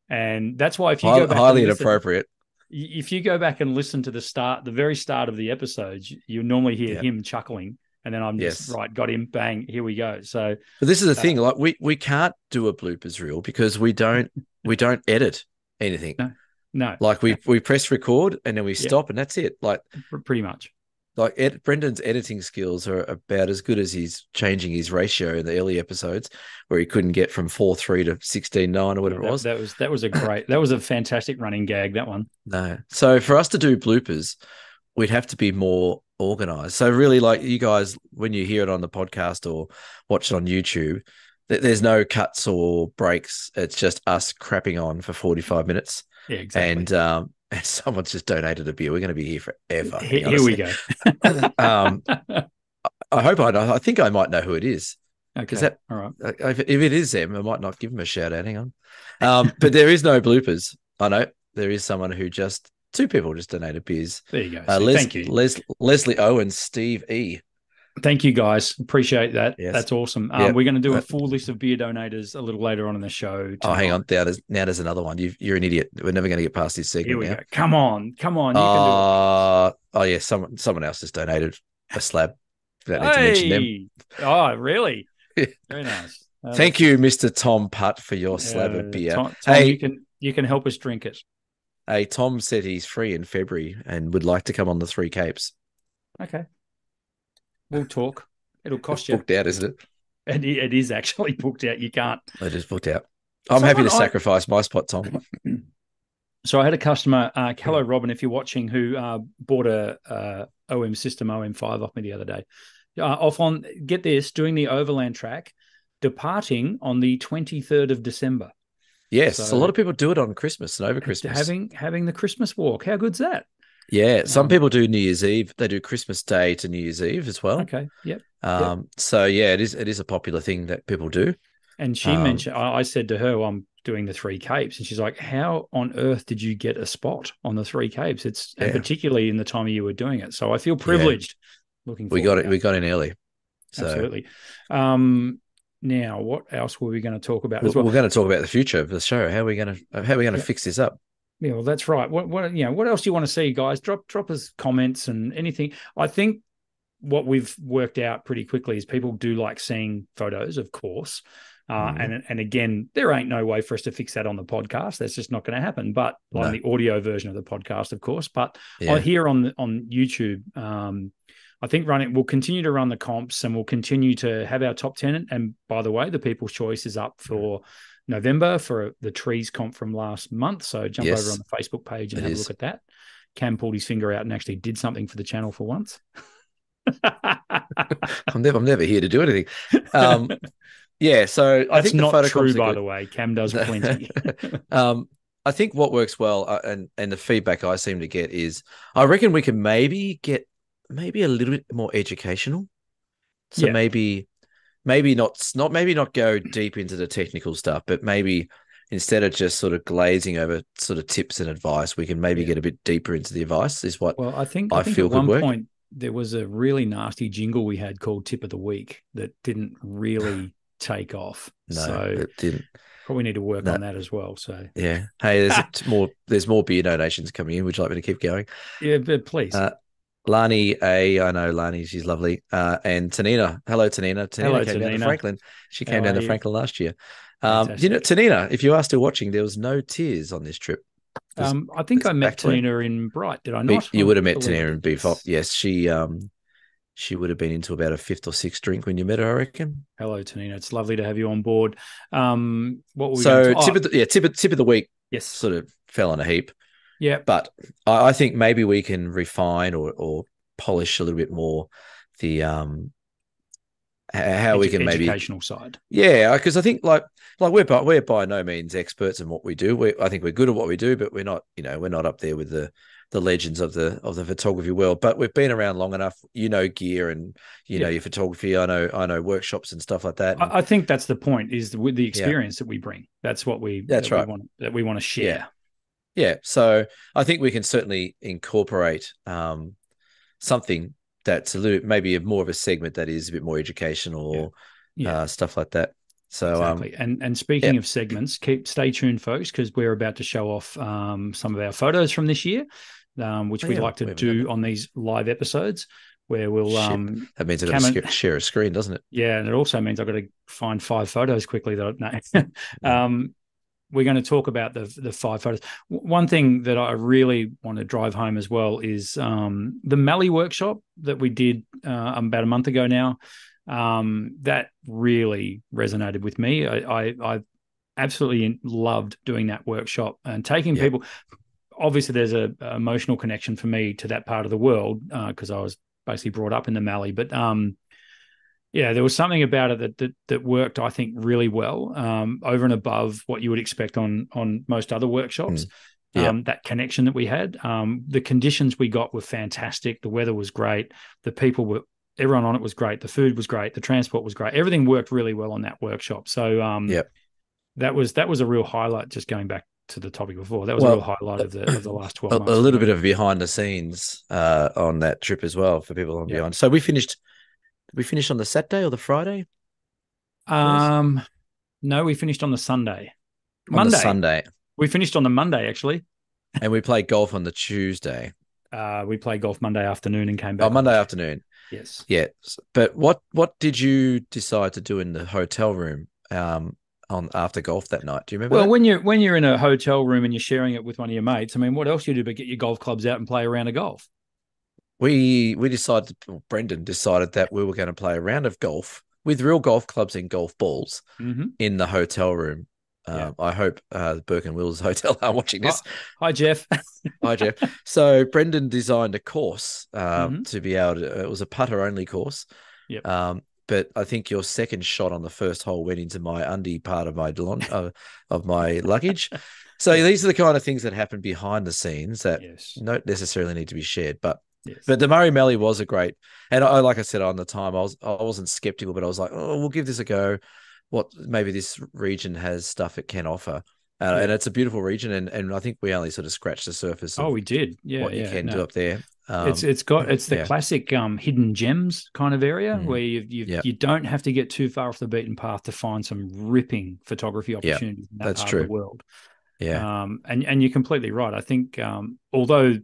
and that's why if you hi- go highly listen- inappropriate. if you go back and listen to the start, the very start of the episodes, you- you normally hear Yeah. him chuckling, and then I'm just Yes. right, got him, bang, here we go. So But this is the Uh, thing, like we we can't do a bloopers reel because we don't we don't edit anything. No. no, Like we we press record and then we Yeah. stop and that's it. Like pretty much. Like Ed, Brendan's editing skills are about as good as he's changing his ratio in the early episodes where he couldn't get from four three to sixteen nine or whatever that, it was. that was that was a great, that was a fantastic running gag. That one. No. So for us to do bloopers, we'd have to be more organized. So really, like you guys, when you hear it on the podcast or watch it on YouTube, th- there's no cuts or breaks. It's just us crapping on for 45 minutes. Yeah, exactly. And um, [LAUGHS] and someone's just donated a beer. We're going to be here forever. He- here we go. [LAUGHS] um, I hope I know. I think I might know who it is. Okay, that- all right. If, if it is them, I might not give them a shout out. Hang on. Um, but there is no bloopers. I know there is someone who just two people just donated beers. There you go. Uh, So Les- thank you, Les- Leslie O and Steve E. thank you, guys. Appreciate that. Yes. That's awesome. Um, Yeah. We're going to do a full list of beer donators a little later on in the show. Oh, hang on. Now there's, now there's another one. you you're an idiot. We're never going to get past this segment. Here we now. go. Come on, come on. You Uh, oh, yeah. Someone someone else has donated a slab. Don't need to mention them. can do it. Hey! Oh, really? [LAUGHS] Yeah. Very nice. Uh, Thank you, Mr. Tom Putt, for your slab uh, of beer. Tom, Tom, Hey. you can you can help us drink it. Hey, Tom said he's free in February and would like to come on the Three Capes. Okay. We'll talk. It'll cost you. Booked out, isn't it? And it it is actually [LAUGHS] booked out. You can't. It is booked out. I'm happy to I- sacrifice my spot, Tom. [CLEARS THROAT] [CLEARS THROAT] So I had a customer, uh, hello Robin, if you're watching, who uh, bought a uh, OM system OM5 off me the other day. Uh, off on get this, doing the overland track, departing on the 23rd of December. Yes, So- a lot of people do it on Christmas and over Christmas. Having having the Christmas walk. How good's that? Yeah, some Um, people do New Year's Eve. They do Christmas Day to New Year's Eve as well. Okay. Yep. Um, so yeah, it is it is a popular thing that people do. And she Um, mentioned, I, I said to her, well, I'm doing the three capes. And she's like, how on earth did you get a spot on the three capes? It's Yeah. particularly in the time of year we're doing it. So I feel privileged. Looking We got it. that. We got in early. So Absolutely. Um, now, what else were we going to talk about we're, as well? we're going to talk about the future of the show. How are we going to how are we going to Yeah. fix this up? Yeah, well, that's right. What, what, you know, what else do you want to see, guys? Drop, drop us comments and anything. I think what we've worked out pretty quickly is people do like seeing photos, of course. Uh, Mhm. And and again, there ain't no way for us to fix that on the podcast. That's just not going to happen. But on No. the audio version of the podcast, of course. But Yeah. I here on on YouTube, um, I think running we'll continue to run the comps and we'll continue to have our top ten. And by the way, the People's Choice is up for November for the trees comp from last month. So jump Yes. over on the Facebook page and have is. a look at that. Cam pulled his finger out and actually did something for the channel for once. [LAUGHS] I'm never I'm never here to do anything. Um, [LAUGHS] yeah. So I That's think the not photo true, by good. the way. Cam does [LAUGHS] plenty. um, I think what works well, uh, and and the feedback I seem to get is, I reckon we can maybe get maybe a little bit more educational. So Yeah. maybe, maybe not not maybe not go deep into the technical stuff, but maybe instead of just sort of glazing over sort of tips and advice, we can maybe Yeah. get a bit deeper into the advice. Is what Well, I think I I, think feel at one work. point there was a really nasty jingle we had called "Tip of the Week" that didn't really [SIGHS] take off. no, so it didn't. probably need to work No. on that as well. So Yeah. Hey, there's [LAUGHS] more. There's more beer donations coming in. Would you like me to keep going? yeah, but please, Uh, Lani A, I know Lani, she's lovely. Uh, and Tanina, hello Tanina. Tanina Hello, came down to Franklin. She How came down are to you? Franklin last year. Um, you know, Tanina, if you are still watching, there was no tears on this trip. There's- um, I think I met back to it. Tina in Bright. Did I You- not? you would have met Tanina in did, Befop. yes. She um, she would have been into about a fifth or sixth drink when you met her, I reckon. Hello, Tanina. It's lovely to have you on board. Um, what were we So tip oh, of the, yeah, tip of, tip of the week yes, sort of fell on a heap. Yeah. But I, I think maybe we can refine or or polish a little bit more the um how we Edu- can maybe educational side. yeah because I think like like we're by, we're by no means experts in what we do. We I think we're good at what we do, but we're not you know we're not up there with the the legends of the of the photography world. But we've been around long enough. You know gear and you know your photography. I know I know workshops and stuff like that. And- I, I think that's the point. Is with the experience that we bring. That's what we. That's that we right. want, that we want to share. Yeah, so I think we can certainly incorporate um, something that's a little maybe a more of a segment that is a bit more educational or Yeah. uh, stuff like that. So um, and and speaking yeah. of segments, keep stay tuned, folks, because we're about to show off um, some of our photos from this year, um, which Oh, we'd yeah, like to we do on these live episodes, where we'll um, that means I've got to share a screen, doesn't it? yeah, and it also means I've got to find five photos quickly. That I, no. [LAUGHS] um, we're going to talk about the the five photos. One thing that I really want to drive home as well is um, the Mallee workshop that we did uh, about a month ago now. Um, that really resonated with me. I, I, I absolutely loved doing that workshop and taking Yeah. people. Obviously, there's a, a emotional connection for me to that part of the world because I was basically brought up in the Mallee. But um, yeah, there was something about it that that, that worked, I think, really well um, over and above what you would expect on on most other workshops. Yeah. Um, that connection that we had, um, the conditions we got were fantastic. The weather was great. The people were, everyone on it was great. The food was great. The transport was great. Everything worked really well on that workshop. So, um, Yep. that was that was a real highlight. Just going back to the topic before, that was Well, a real highlight of the of the last twelve A, months. a little bit of behind the scenes uh, on that trip as well for people on Yeah. behind. So we finished. Did we finished on the Saturday or the Friday? Um, no, we finished on the Sunday. On Monday. the Sunday, We finished on the Monday actually. and we played golf on the Tuesday. Uh, we played golf Monday afternoon and came back. Oh, Monday afternoon. Yes. Yeah, but what what did you decide to do in the hotel room um, on after golf that night? Do you remember? Well, that? when you're when you're in a hotel room and you're sharing it with one of your mates, I mean, what else do you do but get your golf clubs out and play around a round of golf? We we decided, well, Brendan decided that we were going to play a round of golf with real golf clubs and golf balls Mm-hmm. in the hotel room. Yeah. Um, I hope uh, Burke and Wills [LAUGHS] Hotel are watching this. Hi, Jeff. [LAUGHS] Hi, Jeff. So Brendan designed a course uh, Mhm. to be able to. It was a putter only course. Yep. Um, but I think your second shot on the first hole went into my undie part of my delon, uh, of my luggage. [LAUGHS] So these are the kind of things that happen behind the scenes that yes. don't necessarily need to be shared. But yes. but the Murray Mallee was a great, and I like I said on the time, I was I wasn't skeptical, but I was like, oh, we'll give this a go. What maybe this region has stuff it can offer, uh, Yeah. and it's a beautiful region, and and I think we only sort of scratched the surface. Of oh, we did. Yeah. what you can no. do up there. Um, it's it's got it's the yeah. classic um, hidden gems kind of area Mm. where you you Yeah. you don't have to get too far off the beaten path to find some ripping photography opportunities in that that's part true. of the world. yeah, Um, and and you're completely right. I think um, although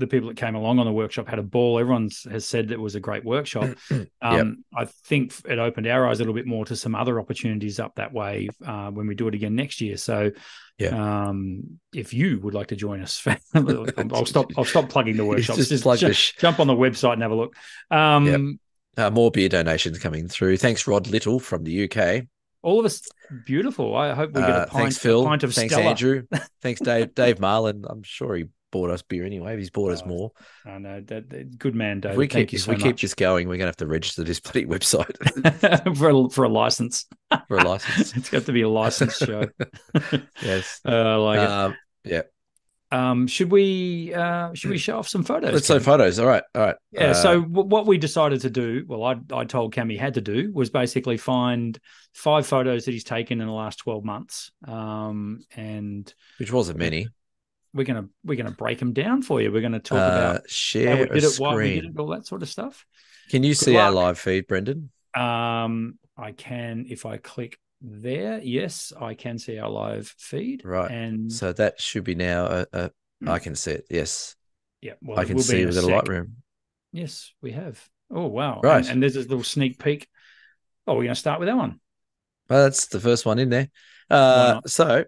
the people that came along on the workshop had a ball, everyone has said it was a great workshop. [CLEARS THROAT] Um, I think it opened our eyes a little bit more to some other opportunities up that way uh, when we do it again next year. So, um, if you would like to join us, [LAUGHS] I'll stop. I'll stop plugging the [LAUGHS] workshops. just Just, plug sh- jump on the website and have a look. Um, uh, more beer donations coming through. Thanks, Rod Little from the UK. All of us, beautiful. I hope we get Uh, a pint, thanks, Phil. pint of thanks, Stella. Andrew. [LAUGHS] Thanks, Dave. Dave Marlin. I'm sure he bought us beer anyway. He's bought us Oh, more. I know that, that- good man, David. If we Thank keep you if so we keep much this going, we're gonna have to register this bloody website [LAUGHS] for a, for a license. for a license. [LAUGHS] it's got to be a license show. [LAUGHS] yes. Uh, I like Um, yeah. Um, should we uh, should we show off some photos? Let's show photos. All right. All right. Yeah. Uh, so w- what we decided to do, well, I I told Cam he had to do was basically find five photos that he's taken in the last twelve months, um, and which wasn't many. We're gonna we're gonna break them down for you. We're gonna talk Uh, about how share we a did it, why we did screen. it, all that sort of stuff. Can you see our live feed, Brendan? Um, I can if I click there. Yes, I can see our live feed. Right. And So that should be now. A, a, Hmm. I can see it. Yes, yeah, well, I can will see in we've a got a sec. Lightroom. Yes, we have. Oh wow! Right. And, and there's a little sneak peek. Oh, we're going to start with that one. Well, that's the first one in there. Uh, so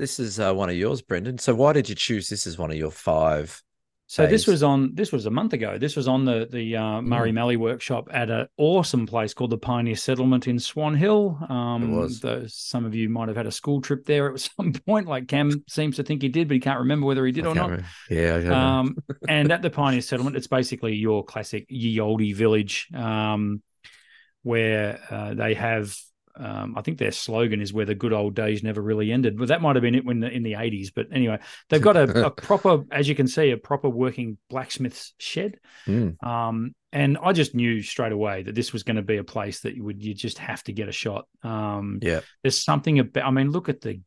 this is uh, one of yours, Brendan. So why did you choose this as one of your five So this was on this was a month ago. This was on the the uh, Murray Mm. Mallee workshop at an awesome place called the Pioneer Settlement in Swan Hill. Um, was. those- some of you might have had a school trip there at [LAUGHS] some point. Like Cam seems to think he did, but he can't remember whether he did I or not. remember. Yeah, I don't know. Um, [LAUGHS] and at the Pioneer Settlement, it's basically your classic ye olde village, um, where uh, they have. Um, I think their slogan is "Where the good old days never really ended." But that might have been it when the, in the eighties. But anyway, they've got a, [LAUGHS] a proper, as you can see, a proper working blacksmith's shed. Mm. Um, and I just knew straight away that this was going to be a place that you would you just have to get a shot. Um, Yeah. there's something about. I mean, look at the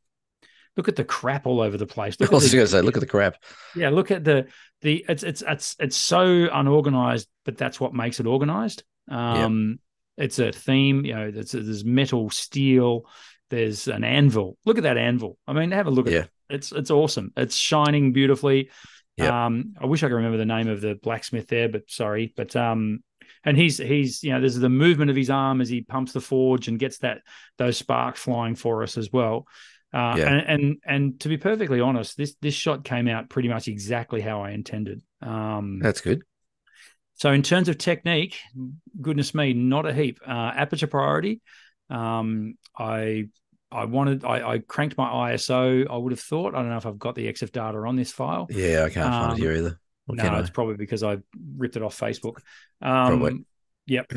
look at the crap all over the place. [LAUGHS] I Look at was going to say, look at the crap. yeah, look at the the it's it's it's it's so unorganized, but that's what makes it organized. Um, it's a theme, you know. There's there's metal, steel. There's an anvil. Look at that anvil. I mean, have a look at Yeah. it. It's it's awesome. It's shining beautifully. Yep. Um, I wish I could remember the name of the blacksmith there, but sorry. But um, and he's he's you know there's the movement of his arm as he pumps the forge and gets that those sparks flying for us as well. Uh, Yeah. and, and and to be perfectly honest, this this shot came out pretty much exactly how I intended. Um, That's good. So in terms of technique, goodness me, not a heap. Uh, aperture priority. Um, I I wanted I, I cranked my ISO. I would have thought. I don't know if I've got the EXIF data on this file. Yeah, I can't find Um, it here either. What no, it's probably because I ripped it off Facebook. Um, Probably. Yep.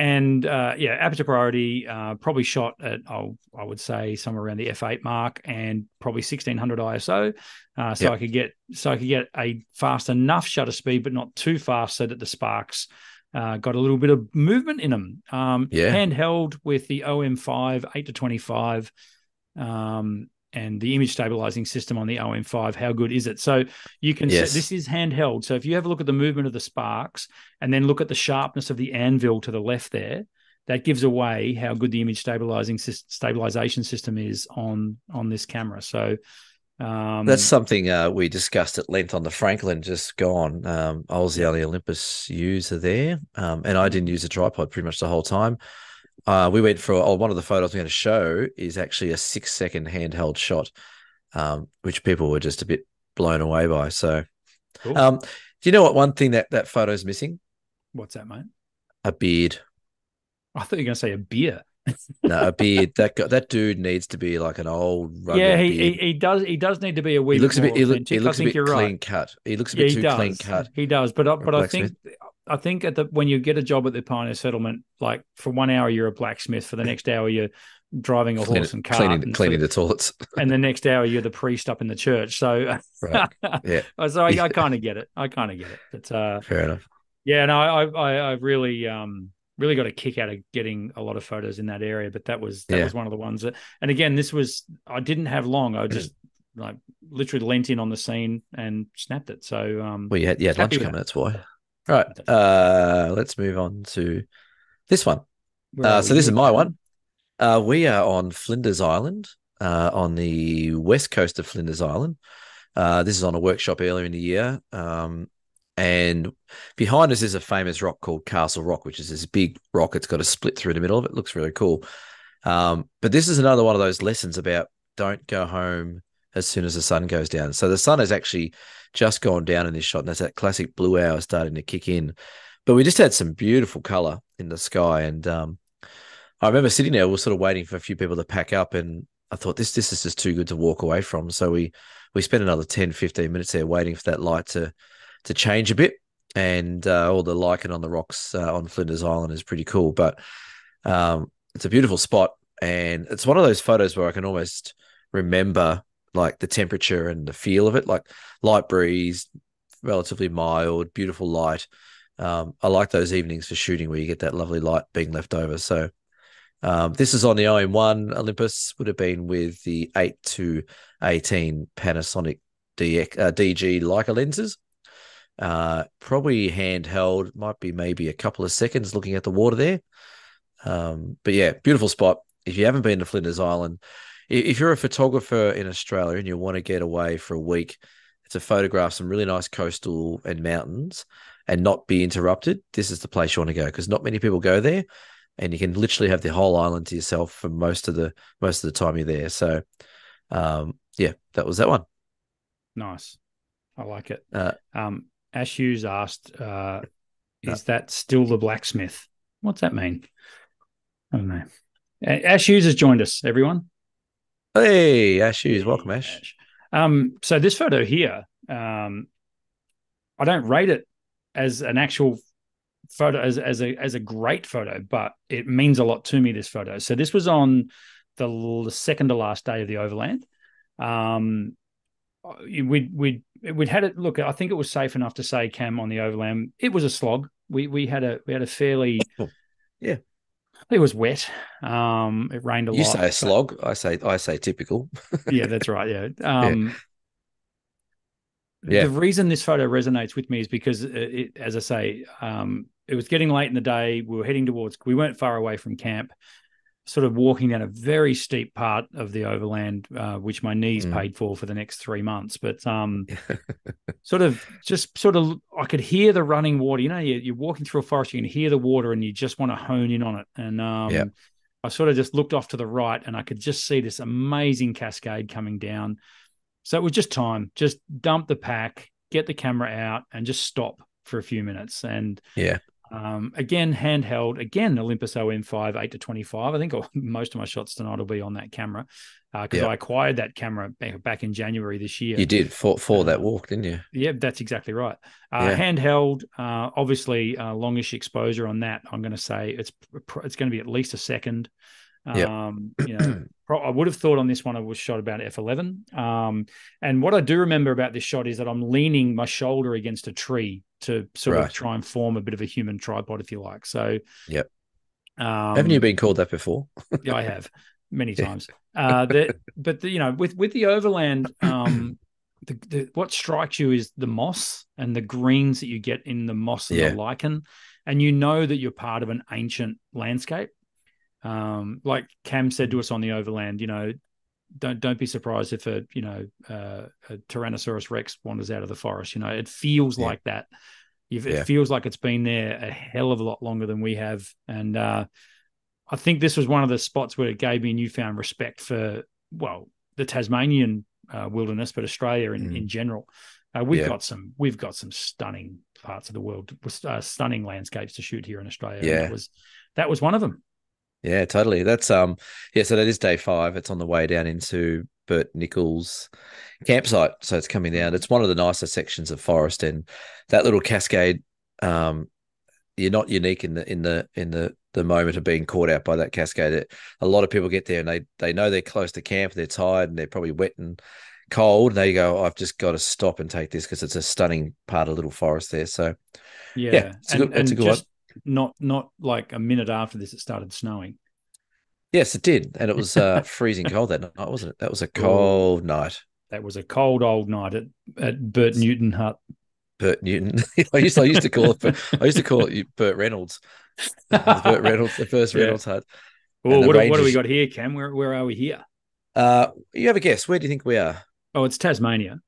And uh, yeah, aperture priority uh, probably shot at oh, I would say somewhere around the f8 mark and probably 1600 ISO, uh, so Yep. I could get so I could get a fast enough shutter speed, but not too fast, so that the sparks uh, got a little bit of movement in them. Um, Yeah. handheld with the OM5 eight to 25. Um, and the image stabilizing system on the OM5, how good is it? So you can Yes. this is handheld. So if you have a look at the movement of the sparks and then look at the sharpness of the anvil to the left there, that gives away how good the image stabilizing stabilization system is on on this camera. So um, That's something uh, we discussed at length on the Franklin just gone. Um, I was the only Olympus user there, um, and I didn't use a tripod pretty much the whole time. Uh, we went for oh, one of the photos we're going to show is actually a six second handheld shot, um, which people were just a bit blown away by. So, cool. um, do you know what one thing that that photo is missing? what's that, mate? A beard. I thought you were going to say a beer. [LAUGHS] No, a beard. that guy, that dude needs to be like an old. rugged yeah, he, he he does he does need to be a wee He looks a bit. He, look, he looks a bit clean right. cut. He looks a bit he too does. clean cut. He does, but I- but I think I think at the when you get a job at the Pioneer Settlement, like for one hour you're a blacksmith, for the next hour you're driving a horse and cart, cleaning, and, cleaning for, the toilets. and the next hour you're the priest up in the church. So, Right. Yeah. [LAUGHS] so I, I [LAUGHS] kind of get it. I kind of get it. But uh, Fair enough. yeah, no, I I, I really um really got a kick out of getting a lot of photos in that area. But that was that Yeah. was one of the ones that, and again, this was I didn't have long. I just like literally leant in on the scene and snapped it. So um, Well, you had, you had lunch coming. That's why. All right. Uh, let's move on to this one. Uh, so this is my one. Uh, we are on Flinders Island, uh, on the west coast of Flinders Island. Uh, this is on a workshop earlier in the year. Um, and behind us is a famous rock called Castle Rock, which is this big rock. It's got a split through the middle of it. Looks really cool. Um, but this is another one of those lessons about don't go home as soon as the sun goes down. So the sun is actually just gone down in this shot, and there's that classic blue hour starting to kick in. But we just had some beautiful color in the sky, and um, I remember sitting there, we are sort of waiting for a few people to pack up, and I thought this this is just too good to walk away from. So we we spent another 10, 15 minutes there waiting for that light to to change a bit, and uh, all the lichen on the rocks uh, on Flinders Island is pretty cool. But um, it's a beautiful spot, and it's one of those photos where I can almost remember like the temperature and the feel of it, like light breeze, relatively mild, beautiful light. Um, I like those evenings for shooting where you get that lovely light being left over. So um, this is on the OM1 Olympus, would have been with the 8 to 18 Panasonic DX, uh, DG Leica lenses. Uh, probably handheld, might be maybe a couple of seconds looking at the water there. Um, but yeah, beautiful spot. If you haven't been to Flinders Island, if you're a photographer in Australia and you want to get away for a week to photograph some really nice coastal and mountains and not be interrupted, this is the place you want to go because not many people go there, and you can literally have the whole island to yourself for most of the most of the time you're there. So, um, yeah, that was that one. Nice. I like it. Uh, um, Ash Hughes asked, uh, "Is that still the blacksmith? What's that mean?" I don't know. Ash Hughes has joined us. Everyone. Hey, Ash Hughes, welcome, Ash. Um, so this photo here, um, I don't rate it as an actual photo as as a as a great photo, but it means a lot to me. This photo. So this was on the, the second to last day of the Overland. Um, we'd we'd we'd had it. Look, I think it was safe enough to say Cam on the Overland. It was a slog. We we had a we had a fairly [LAUGHS] yeah. It was wet. Um, it rained a you lot. You say a slog. I say I say typical. [LAUGHS] yeah, that's right. Yeah. Um, yeah. The reason this photo resonates with me is because, it, it, as I say, um, it was getting late in the day. We were heading towards. We weren't far away from camp. Sort of walking down a very steep part of the overland, uh, which my knees mm. paid for for the next three months. But um, [LAUGHS] sort of just sort of, I could hear the running water. You know, you're, you're, walking through a forest, you can hear the water, and you just want to hone in on it. And um, yeah. I sort of just looked off to the right, and I could just see this amazing cascade coming down. So it was just time. Just dump the pack, get the camera out, and just stop for a few minutes. And yeah, um, again, handheld. Again, Olympus OM5 eight to twenty five. I think [LAUGHS] most of my shots tonight will be on that camera because uh, I acquired that camera back in January this year. You did for for that walk, didn't you? Yeah, that's exactly right. Uh, yeah. Handheld, uh, obviously, uh, longish exposure on that. I'm going to say it's it's going to be at least a second. Yep. Um, [CLEARS THROAT] you know, I would have thought on this one I was shot about f11. Um, and what I do remember about this shot is that I'm leaning my shoulder against a tree to sort right. of try and form a bit of a human tripod, if you like. So, yep. Um, Haven't you been called that before? [LAUGHS] yeah, I have many times. uh, the, but the, you know, with with the overland, um, [CLEARS THROAT] the, the, what strikes you is the moss and the greens that you get in the moss and yeah. the lichen, and you know that you're part of an ancient landscape. Um, like Cam said to us on the overland, you know, don't don't be surprised if a you know uh, a Tyrannosaurus Rex wanders out of the forest. You know, it feels yeah. like that. It yeah. feels like it's been there a hell of a lot longer than we have, and uh, I think this was one of the spots where it gave me newfound respect for well the Tasmanian uh, wilderness, but Australia in, mm. in general. Uh, we've yeah. got some we've got some stunning parts of the world, uh, stunning landscapes to shoot here in Australia. Yeah, that was that was one of them. Yeah, totally. That's um yeah, so that is day five. It's on the way down into Bert Nichols campsite. So it's coming down. It's one of the nicer sections of forest and that little cascade, um, you're not unique in the in the in the the moment of being caught out by that cascade. A lot of people get there and they they know they're close to camp, they're tired and they're probably wet and cold. And they go, I've just got to stop and take this because it's a stunning part of little forest there. So yeah, yeah it's, and, a good, it's a good just, one not not like a minute after this it started snowing. Yes, it did, and it was uh, [LAUGHS] freezing cold that night, wasn't it? That was a cold night. That was a cold old night at at Bert Newton hut. Bert Newton. [LAUGHS] I used to, I used to call it I used to call it Bert Reynolds. [LAUGHS] Bert Reynolds, the first yeah. Reynolds hut. Well, what, Rangers... what do we got here, Cam? Where where are we here? Uh, you have a guess. Where do you think we are? Oh, it's Tasmania.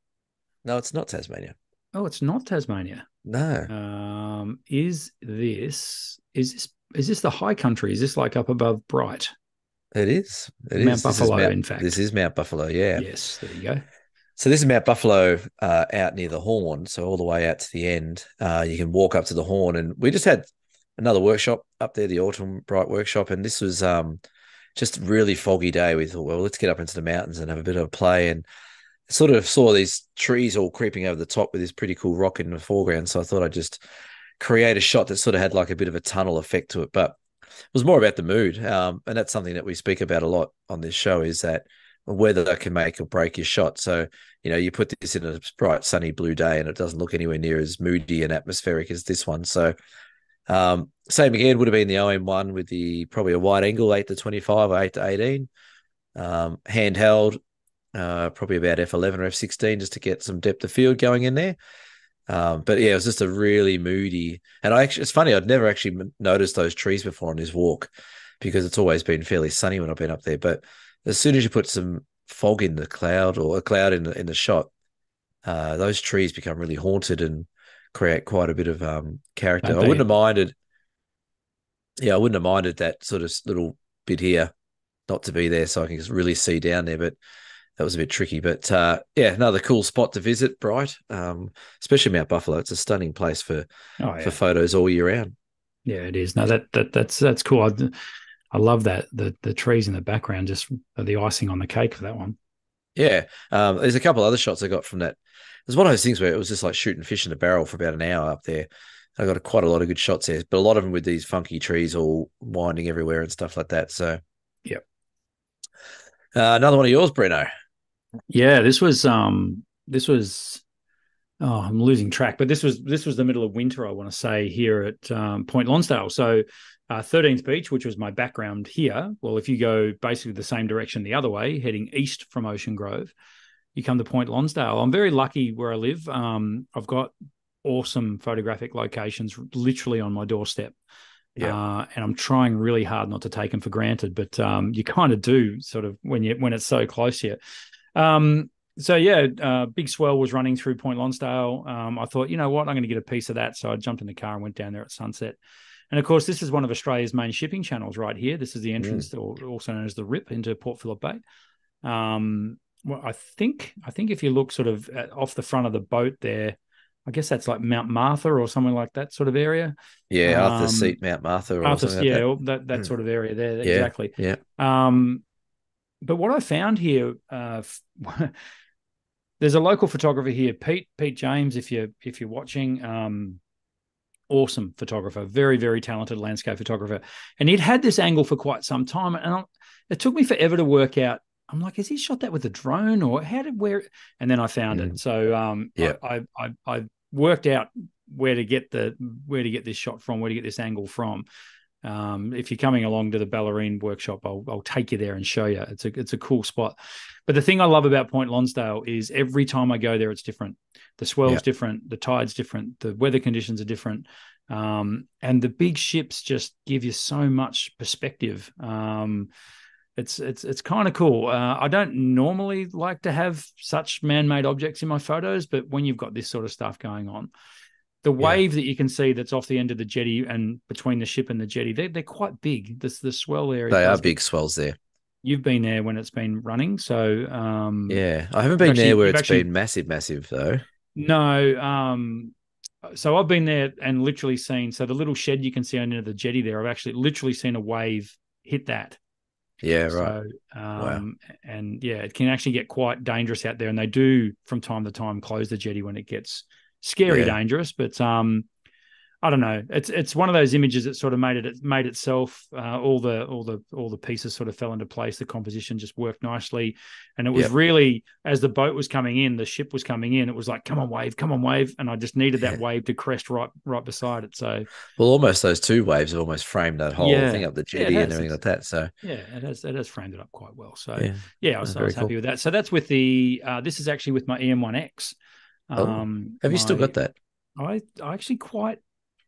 No, it's not Tasmania. Oh, it's not Tasmania. No. Um, is this is this is this the high country? Is this like up above Bright? It is. It Mount is. Buffalo, Mount, in fact. This is Mount Buffalo. Yeah. Yes. There you go. So this is Mount Buffalo uh, out near the Horn. So all the way out to the end, uh, you can walk up to the Horn, and we just had another workshop up there, the Autumn Bright workshop, and this was um, just really foggy day. We thought, well, let's get up into the mountains and have a bit of a play, and sort of saw these trees all creeping over the top with this pretty cool rock in the foreground. So I thought I'd just create a shot that sort of had like a bit of a tunnel effect to it, but it was more about the mood. Um, and that's something that we speak about a lot on this show is that weather can make or break your shot. So, you know, you put this in a bright, sunny blue day and it doesn't look anywhere near as moody and atmospheric as this one. So, um, same again would have been the OM1 with the probably a wide angle, 8 to 25 or 8 to 18. Um, handheld, uh, probably about F11 or F16 just to get some depth of field going in there. Um, but yeah, it was just a really moody. And I actually, it's funny, I'd never actually noticed those trees before on this walk because it's always been fairly sunny when I've been up there. But as soon as you put some fog in the cloud or a cloud in the, in the shot, uh, those trees become really haunted and create quite a bit of um, character. I wouldn't have minded. Yeah, I wouldn't have minded that sort of little bit here not to be there so I can just really see down there. But that was a bit tricky. But uh, yeah, another cool spot to visit, Bright, um, especially Mount Buffalo. It's a stunning place for oh, yeah. for photos all year round. Yeah, it is. No, that that that's that's cool. I, I love that the the trees in the background, just the icing on the cake for that one. Yeah, um, there's a couple other shots I got from that. There's one of those things where it was just like shooting fish in a barrel for about an hour up there. I got a, quite a lot of good shots there, but a lot of them with these funky trees all winding everywhere and stuff like that. So, yep. Uh, another one of yours, Breno. Yeah, this was um this was oh I'm losing track, but this was this was the middle of winter, I want to say, here at um, Point Lonsdale. So uh, 13th Beach, which was my background here. Well, if you go basically the same direction the other way, heading east from Ocean Grove, you come to Point Lonsdale. I'm very lucky where I live. Um, I've got awesome photographic locations literally on my doorstep. Yeah. Uh, and I'm trying really hard not to take them for granted, but um, you kind of do sort of when you when it's so close here. Um, so yeah, uh, big swell was running through Point Lonsdale. Um, I thought, you know what, I'm going to get a piece of that. So I jumped in the car and went down there at sunset. And of course, this is one of Australia's main shipping channels right here. This is the entrance, mm. also known as the Rip, into Port Phillip Bay. Um, well, I think I think if you look sort of at, off the front of the boat there, I guess that's like Mount Martha or something like that sort of area. Yeah, Arthur um, Seat, Mount Martha. Or Arthur, yeah, like that that, that mm. sort of area there. Yeah, exactly. Yeah. Um, but what I found here, uh, [LAUGHS] there's a local photographer here, Pete Pete James. If you if you're watching, um, awesome photographer, very very talented landscape photographer, and he'd had this angle for quite some time, and I, it took me forever to work out. I'm like, has he shot that with a drone or how did where? And then I found mm. it. So um, yeah, I, I I worked out where to get the where to get this shot from, where to get this angle from. Um, if you're coming along to the Bellarine workshop, I'll, I'll take you there and show you. It's a it's a cool spot. But the thing I love about Point Lonsdale is every time I go there, it's different. The swell's yeah. different, the tide's different, the weather conditions are different, um, and the big ships just give you so much perspective. Um, it's it's it's kind of cool. Uh, I don't normally like to have such man-made objects in my photos, but when you've got this sort of stuff going on, the wave yeah. that you can see that's off the end of the jetty and between the ship and the jetty, they're, they're quite big. This the swell area. They are big swells there. You've been there when it's been running, so um, yeah, I haven't been actually, there where it's actually, been massive, massive though. No, um, so I've been there and literally seen. So the little shed you can see on the end of the jetty there, I've actually literally seen a wave hit that. Yeah, right. So, um, wow. and yeah, it can actually get quite dangerous out there, and they do from time to time close the jetty when it gets scary yeah. dangerous. But um, I don't know. It's it's one of those images that sort of made it it made itself. Uh, all the all the all the pieces sort of fell into place. The composition just worked nicely, and it was really as the boat was coming in, the ship was coming in. It was like, come on, wave, come on, wave, and I just needed that yeah. wave to crest right right beside it. So, well, almost those two waves have almost framed that whole thing up the jetty and everything like that. So, yeah, it has it has framed it up quite well. So, yeah, I was, I was happy cool. with that. So that's with the uh, this is actually with my EM1X. Oh, um, have you still got that? I I actually quite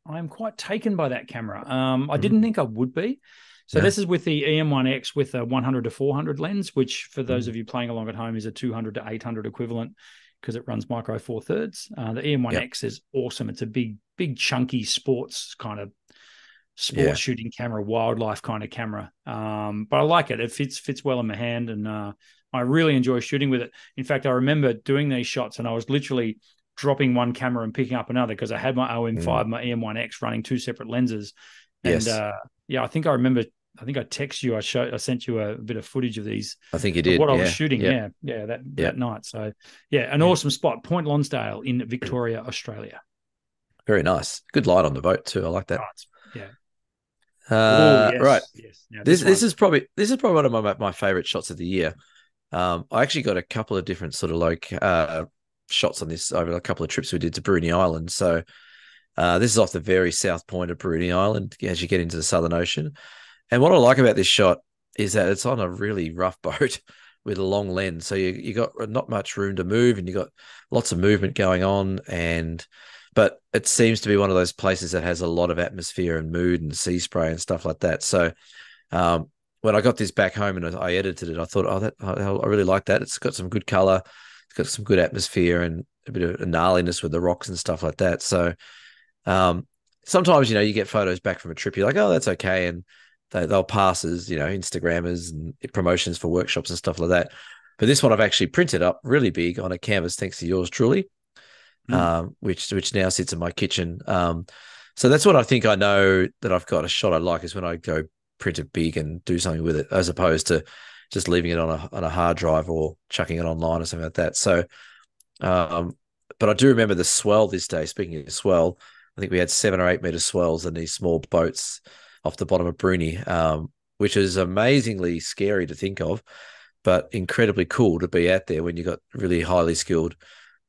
I'm quite taken by that camera. Um, I mm didn't think I would be. So this is with the EM1X with a 100 to 400 lens, which for those mm of you playing along at home is a 200 to 800 equivalent because it runs micro four thirds. Uh, the EM1X yep. is awesome. It's a big, big, chunky sports kind of sports yeah. shooting camera, wildlife kind of camera. Um, but I like it. It fits fits well in my hand, and uh, I really enjoy shooting with it. In fact, I remember doing these shots, and I was literally dropping one camera and picking up another because I had my OM5, mm. my EM1X running two separate lenses. And yes. uh, yeah, I think I remember. I think I text you. I showed. I sent you a bit of footage of these. I think you did. What yeah. I was shooting. Yeah, yeah, yeah that yeah. that night. So yeah, an awesome spot, Point Lonsdale in Victoria, Australia. Very nice. Good light on the boat too. I like that. yeah. Uh, yes, right. Yes. Now, this this, this is probably this is probably one of my my favorite shots of the year. Um, I actually got a couple of different sort of like uh, shots on this over a couple of trips we did to Bruny Island. So uh, this is off the very south point of Bruny Island as you get into the Southern Ocean. And what I like about this shot is that it's on a really rough [LAUGHS] boat with a long lens. So you you got not much room to move, and you got lots of movement going on. And but it seems to be one of those places that has a lot of atmosphere and mood and sea spray and stuff like that. So um, when I got this back home and I edited it, I thought, oh, that I really like that. It's got some good color. It's got some good atmosphere and a bit of a gnarliness with the rocks and stuff like that. So um, sometimes, you know, you get photos back from a trip, you're like, oh, that's okay. And they, they'll pass as, you know, Instagrammers and promotions for workshops and stuff like that. But this one I've actually printed up really big on a canvas, thanks to yours truly, Mm. um, which which now sits in my kitchen. Um, so that's what I think I know that I've got a shot I like is when I go print it big and do something with it, as opposed to just leaving it on a on a hard drive or chucking it online or something like that. So, um, but I do remember the swell this day. Speaking of swell, I think we had seven or eight meter swells in these small boats off the bottom of Bruny, um, which is amazingly scary to think of, but incredibly cool to be out there when you've got really highly skilled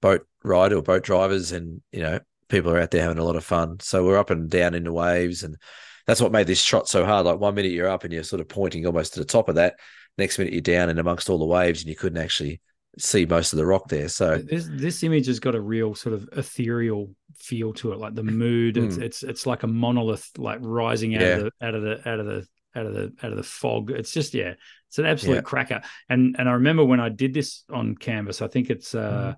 boat rider or boat drivers, and you know people are out there having a lot of fun. So we're up and down in the waves, and that's what made this shot so hard. Like one minute you're up and you're sort of pointing almost to the top of that, next minute you're down and amongst all the waves, and you couldn't actually see most of the rock there. So this this image has got a real sort of ethereal feel to it, like the mood. It's Mm. it's it's like a monolith, like rising out Yeah. of the out of the out of the out of the out of the fog. It's just yeah, it's an absolute Yeah. cracker. And and I remember when I did this on canvas, I think it's uh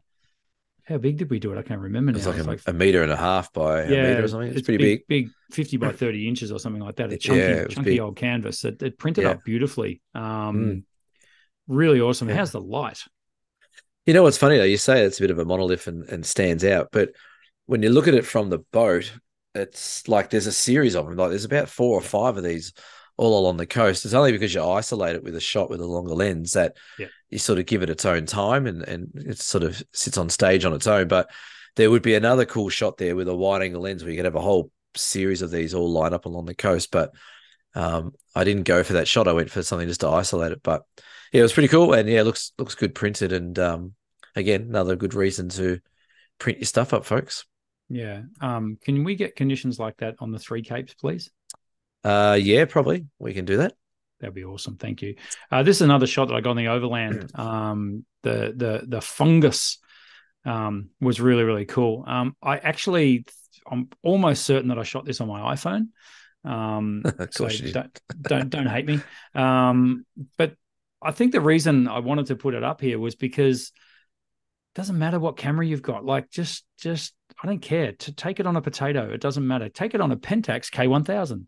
how big did we do it? I can't remember now. it's like, It's a, a meter and a half by a meter or something. It's, pretty big. big, fifty by [LAUGHS] thirty inches or something like that. A Yeah, chunky, it chunky big. old canvas. It, it printed Yeah. up beautifully. Um, Mm. really awesome. Yeah. How's the light? You know what's funny though? You say it's a bit of a monolith and, and stands out, but when you look at it from the boat, it's like there's a series of them. Like there's about four or five of these all along the coast. It's only because you isolate it with a shot with a longer lens that Yeah. You sort of give it its own time and, and it sort of sits on stage on its own. But there would be another cool shot there with a wide angle lens where you could have a whole series of these all lined up along the coast. But um, I didn't go for that shot. I went for something just to isolate it. But yeah, it was pretty cool. And yeah, it looks looks good printed. And um, again, another good reason to print your stuff up, folks. Yeah. Um, can we get conditions like that on the three capes, please? Uh, yeah, probably we can do that. That'd be awesome. Thank you. Uh, this is another shot that I got on the overland. [CLEARS THROAT] Um, the the the fungus um, was really really cool. Um, I actually I'm almost certain that I shot this on my iPhone. Um, [LAUGHS] so you don't don't [LAUGHS] don't hate me. Um, but I think the reason I wanted to put it up here was because it doesn't matter what camera you've got. Like just just I don't care to take it on a potato. It doesn't matter. Take it on a Pentax K1000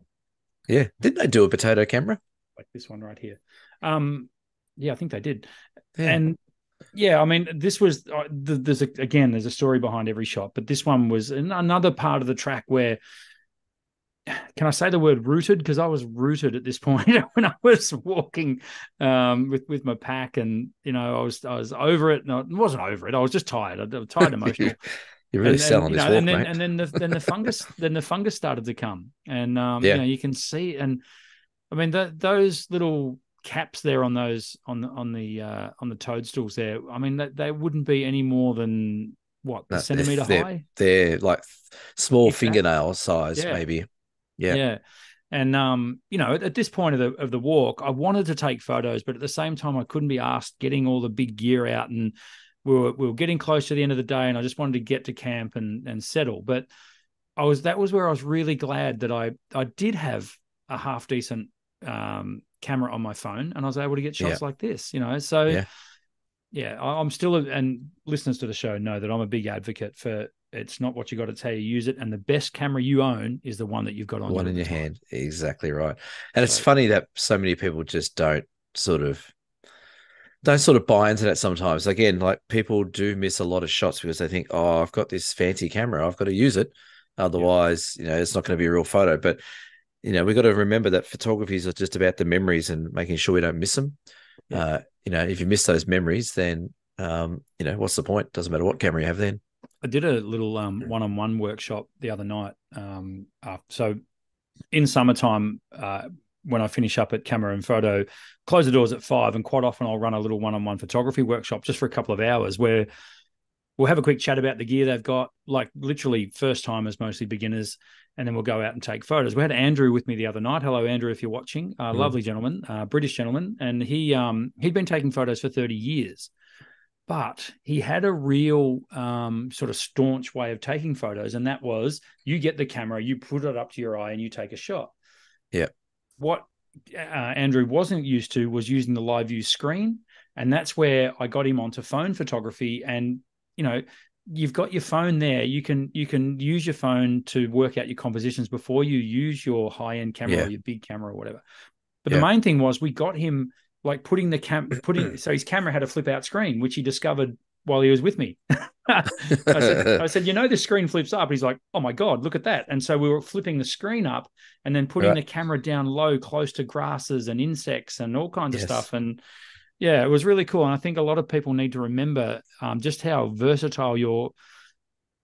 Yeah, didn't they do a potato camera? Like this one right here. Um, yeah, I think they did. Yeah. And yeah, I mean, this was uh, th- there's a, again there's a story behind every shot, but this one was an- another part of the track where. Can I say the word rooted? Because I was rooted at this [LAUGHS] point when I was walking um, with with my pack, and you know I was I was over it. No, I wasn't over it. I was just tired. I was tired, [LAUGHS] emotionally. You're really and, selling and, this know, walk, and then, mate. And then the then the fungus then the fungus started to come, and um, Yeah. you know you can see, and I mean th those little caps there on those on the on the uh, on the toadstools there. I mean they, they wouldn't be any more than what No, a centimeter they're- high. They're like small fingernail size, Yeah. maybe. Yeah. Yeah. And um, you know, at, at this point of the of the walk, I wanted to take photos, but at the same time, I couldn't be asked getting all the big gear out, and we were we were getting close to the end of the day, and I just wanted to get to camp and and settle. But I was that was where I was really glad that I I did have a half decent um camera on my phone, and I was able to get shots like this. You know, so Yeah. yeah, I, I'm still a, and listeners to the show know that I'm a big advocate for. It's not what you got to tell you use it, and the best camera you own is the one that you've got on One in your time. hand. Exactly right. And it's funny that so many people just don't sort of don't sort of buy into that sometimes. Again, like people do miss a lot of shots because they think, oh, I've got this fancy camera, I've got to use it. Otherwise, you know, it's not going to be a real photo. But you know, we've got to remember that photography is just about the memories and making sure we don't miss them. Yeah. Uh, you know, if you miss those memories, then um, you know, what's the point? Doesn't matter what camera you have then. I did a little um, one-on-one workshop the other night. Um, uh, so in summertime, uh, when I finish up at camera and photo, close the doors at five, and quite often I'll run a little one-on-one photography workshop just for a couple of hours where we'll have a quick chat about the gear they've got, like literally first timers, mostly beginners, and then we'll go out and take photos. We had Andrew with me the other night. Hello, Andrew, if you're watching. Uh, Mm. Lovely gentleman, uh, British gentleman, and he um, he'd been taking photos for 30 years but he had a real um, sort of staunch way of taking photos, and that was you get the camera, you put it up to your eye, and you take a shot. Yeah. What uh, Andrew wasn't used to was using the live view screen, and that's where I got him onto phone photography. And you know, you've got your phone there. You can you can use your phone to work out your compositions before you use your high end camera Yeah. or your big camera or whatever. But Yeah. the main thing was we got him like putting the cam [CLEARS THROAT] putting so his camera had a flip out screen, which he discovered while he was with me. [LAUGHS] I, said, I said, you know, the screen flips up. He's like, oh my god, look at that! And so we were flipping the screen up and then putting right. the camera down low, close to grasses and insects and all kinds yes. of stuff. And yeah, it was really cool. And I think a lot of people need to remember um, just how versatile your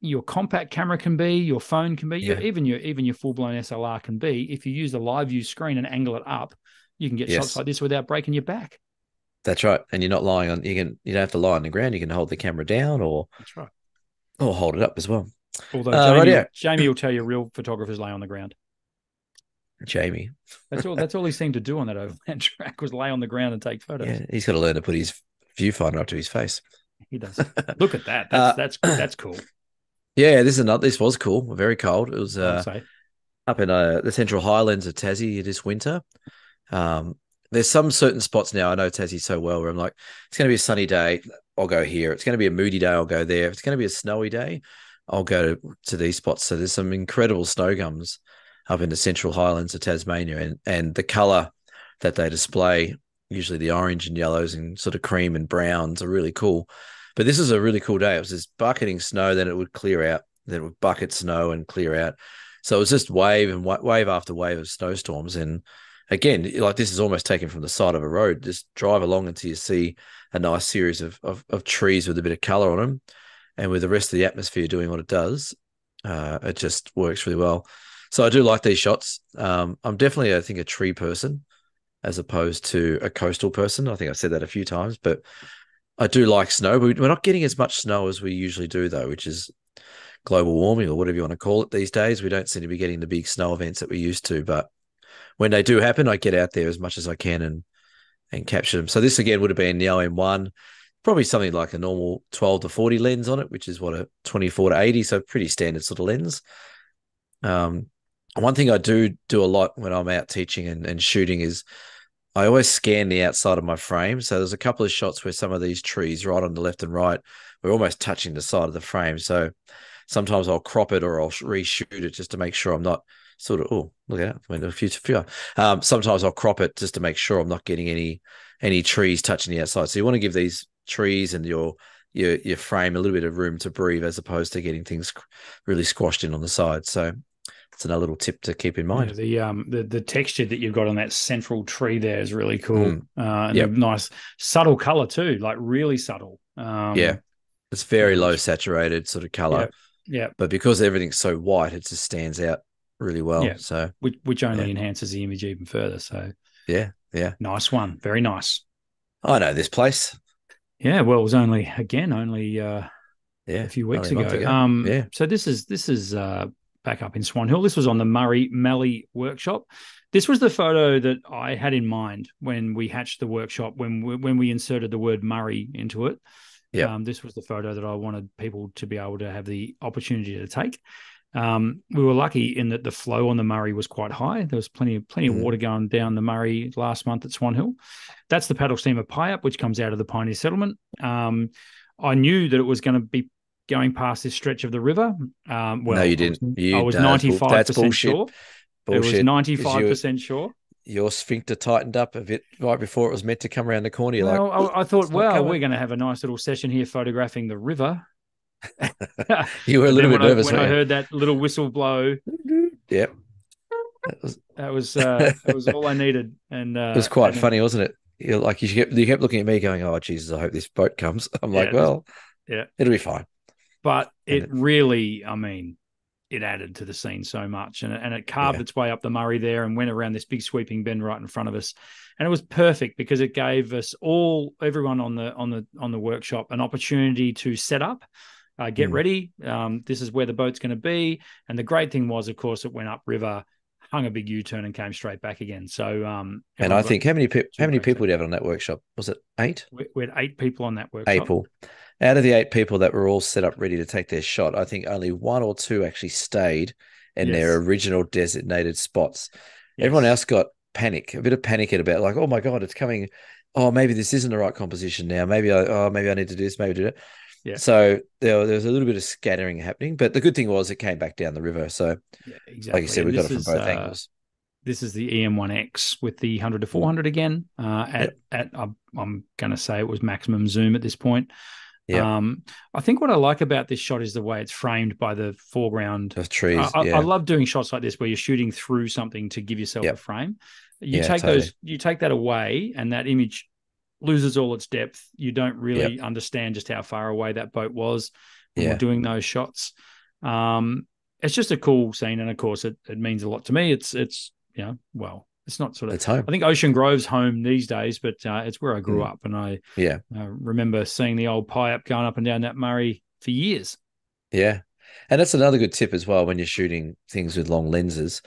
your compact camera can be, your phone can be, yeah. your, even your even your full blown SLR can be. If you use the live view screen and angle it up, you can get yes. shots like this without breaking your back. That's right, and you're not lying on. You can you don't have to lie on the ground. You can hold the camera down, or that's right, or hold it up as well. Although uh, Jamie, right Jamie will tell you, real photographers lay on the ground. Jamie, that's all. That's all he seemed to do on that overland [LAUGHS] track was lay on the ground and take photos. Yeah, he's got to learn to put his viewfinder up to his face. He does. [LAUGHS] Look at that. That's uh, that's [CLEARS THROAT] that's cool. Yeah, this is another. This was cool. Very cold. It was uh, up in uh, the Central Highlands of Tassie this winter. Um, there's some certain spots now. I know Tassie so well where I'm like, it's going to be a sunny day. I'll go here. It's going to be a moody day. I'll go there. If it's going to be a snowy day, I'll go to, to these spots. So there's some incredible snow gums up in the Central Highlands of Tasmania, and and the color that they display, usually the orange and yellows and sort of cream and browns, are really cool. But this is a really cool day. It was just bucketing snow, then it would clear out, then it would bucket snow and clear out. So it was just wave and wave after wave of snowstorms, and again, like this is almost taken from the side of a road. Just drive along until you see a nice series of, of, of trees with a bit of color on them. And with the rest of the atmosphere doing what it does, uh, it just works really well. So I do like these shots. Um, I'm definitely, I think, a tree person as opposed to a coastal person. I think I've said that a few times, but I do like snow. But We're not getting as much snow as we usually do, though, which is global warming or whatever you want to call it these days. We don't seem to be getting the big snow events that we used to, but when they do happen, I get out there as much as I can and and capture them. So this again would have been the OM1, probably something like a normal 12 to 40 lens on it, which is what a 24 to 80, so pretty standard sort of lens. Um, one thing I do do a lot when I'm out teaching and, and shooting is I always scan the outside of my frame. So there's a couple of shots where some of these trees right on the left and right, we're almost touching the side of the frame. So sometimes I'll crop it or I'll reshoot it just to make sure I'm not sort of oh look at that went a few few um, sometimes i'll crop it just to make sure i'm not getting any any trees touching the outside so you want to give these trees and your your your frame a little bit of room to breathe as opposed to getting things really squashed in on the side so it's another little tip to keep in mind. Yeah, the um the, the texture that you've got on that central tree there is really cool. Mm. Uh, and yep. nice subtle color too, like really subtle. Um, yeah, it's very low saturated sort of color. Yeah, yeah. but because everything's so white, it just stands out really well. Yeah. So which, which only yeah. enhances the image even further. So yeah, yeah, nice one, very nice. I know this place. Yeah, well, it was only again only uh, yeah a few weeks ago. ago. Um, yeah. So this is this is uh, back up in Swan Hill. This was on the Murray Mallee workshop. This was the photo that I had in mind when we hatched the workshop when we, when we inserted the word Murray into it. Yeah. Um, this was the photo that I wanted people to be able to have the opportunity to take. Um, we were lucky in that the flow on the Murray was quite high. There was plenty of plenty of mm. water going down the Murray last month at Swan Hill. That's the paddle steamer Pyap, which comes out of the Pioneer Settlement. Um, I knew that it was going to be going past this stretch of the river. Um, well, no, you didn't. You, I was ninety five percent sure. Bullshit. It was ninety five percent sure. Your sphincter tightened up a bit right before it was meant to come around the corner. You're well, like, I, I thought, well, we're going to have a nice little session here photographing the river. [LAUGHS] you were a [LAUGHS] little bit nervous when I heard that little whistle blow. [LAUGHS] Yep. That was that was uh, that was all I needed, and uh, it was quite funny, wasn't it? You're like you kept you kept looking at me, going, "Oh Jesus, I hope this boat comes." I'm yeah, like, "Well, yeah, it'll be fine." But it, really, I mean, it added to the scene so much, and and it carved yeah. its way up the Murray there and went around this big sweeping bend right in front of us, and it was perfect because it gave us all everyone on the on the on the workshop an opportunity to set up uh, get mm. ready. Um, this is where the boat's going to be. And the great thing was, of course, it went upriver, hung a big U turn, and came straight back again. So, um, and I think how many people how many people did you have on that workshop? Was it eight? We, we, had eight people on that workshop. People. Out of the eight people that were all set up ready to take their shot, I think only one or two actually stayed in yes. their original designated spots. Yes. Everyone else got panic, a bit of panic at about like, oh my god, it's coming. Oh, maybe this isn't the right composition now. Maybe I, oh, maybe I need to do this. Maybe do it. Yeah. So there, there was a little bit of scattering happening, but the good thing was it came back down the river. So, yeah, exactly. like you said, we got it from both uh, angles. this is the EM1X with the 100 to 400 again. Uh, at Yep. at I'm, I'm going to say it was maximum zoom at this point. Yep. Um, I think what I like about this shot is the way it's framed by the foreground. Of trees. I, I- yeah. I love doing shots like this where you're shooting through something to give yourself Yep. a frame. You Yeah, take totally. those, you take that away, and that image loses all its depth. You don't really understand just how far away that boat was when Yeah. we're doing those shots. Um, it's just a cool scene, and of course, it, it means a lot to me. It's it's you know, well, it's not sort of. it's home. I think Ocean Grove's home these days, but uh, it's where I grew Mm. up, and I Yeah. uh, remember seeing the old Pyap going up and down that Murray for years. Yeah. And that's another good tip as well when you're shooting things with long lenses.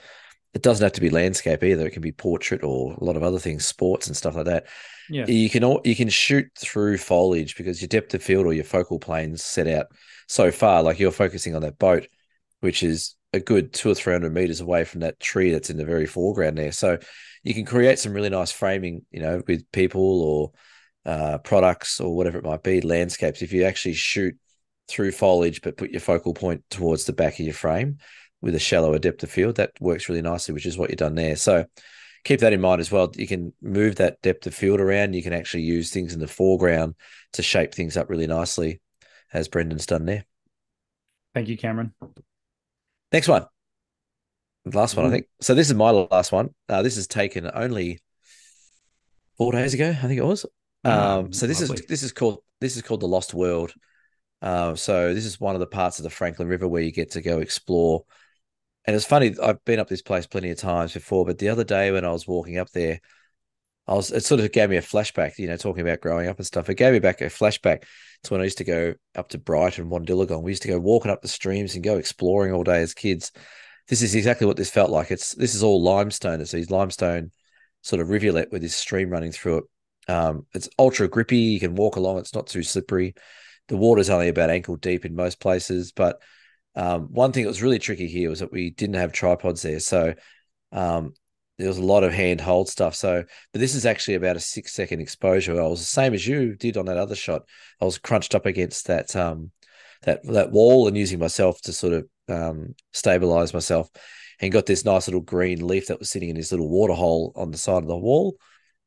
It doesn't have to be landscape either. It can be portrait or a lot of other things, sports and stuff like that. Yeah, You can all, you can shoot through foliage because your depth of field or your focal planes set out so far. Like you're focusing on that boat, which is a good two or three hundred meters away from that tree that's in the very foreground there. So you can create some really nice framing, you know, with people or uh, products or whatever it might be, landscapes. If you actually shoot through foliage but put your focal point towards the back of your frame with a shallower depth of field, that works really nicely, which is what you've done there. So keep that in mind as well. You can move that depth of field around. You can actually use things in the foreground to shape things up really nicely, as Brendan's done there. thank you, Cameron. Next one. Last one, I think. So this is my last one. Uh, this is taken only four days ago, I think it was. Ah, Um, so this lovely. is this is called this is called the Lost World. Uh, so this is one of the parts of the Franklin River where you get to go explore. And it's funny, I've been up this place plenty of times before, but the other day when I was walking up there, I was it sort of gave me a flashback, you know, talking about growing up and stuff. It gave me back a flashback to when I used to go up to Brighton, Wandiligong. We used to go walking up the streams and go exploring all day as kids. This is exactly what this felt like. It's this is all limestone. It's these limestone sort of rivulet with this stream running through it. Um, it's ultra grippy. You can walk along. It's not too slippery. The water's only about ankle deep in most places. But um, one thing that was really tricky here was that we didn't have tripods there, so um, there was a lot of handhold stuff. So, but this is actually about a six second exposure. I was the same as you did on that other shot. I was crunched up against that um, that that wall and using myself to sort of um, stabilize myself, and got this nice little green leaf that was sitting in this little water hole on the side of the wall.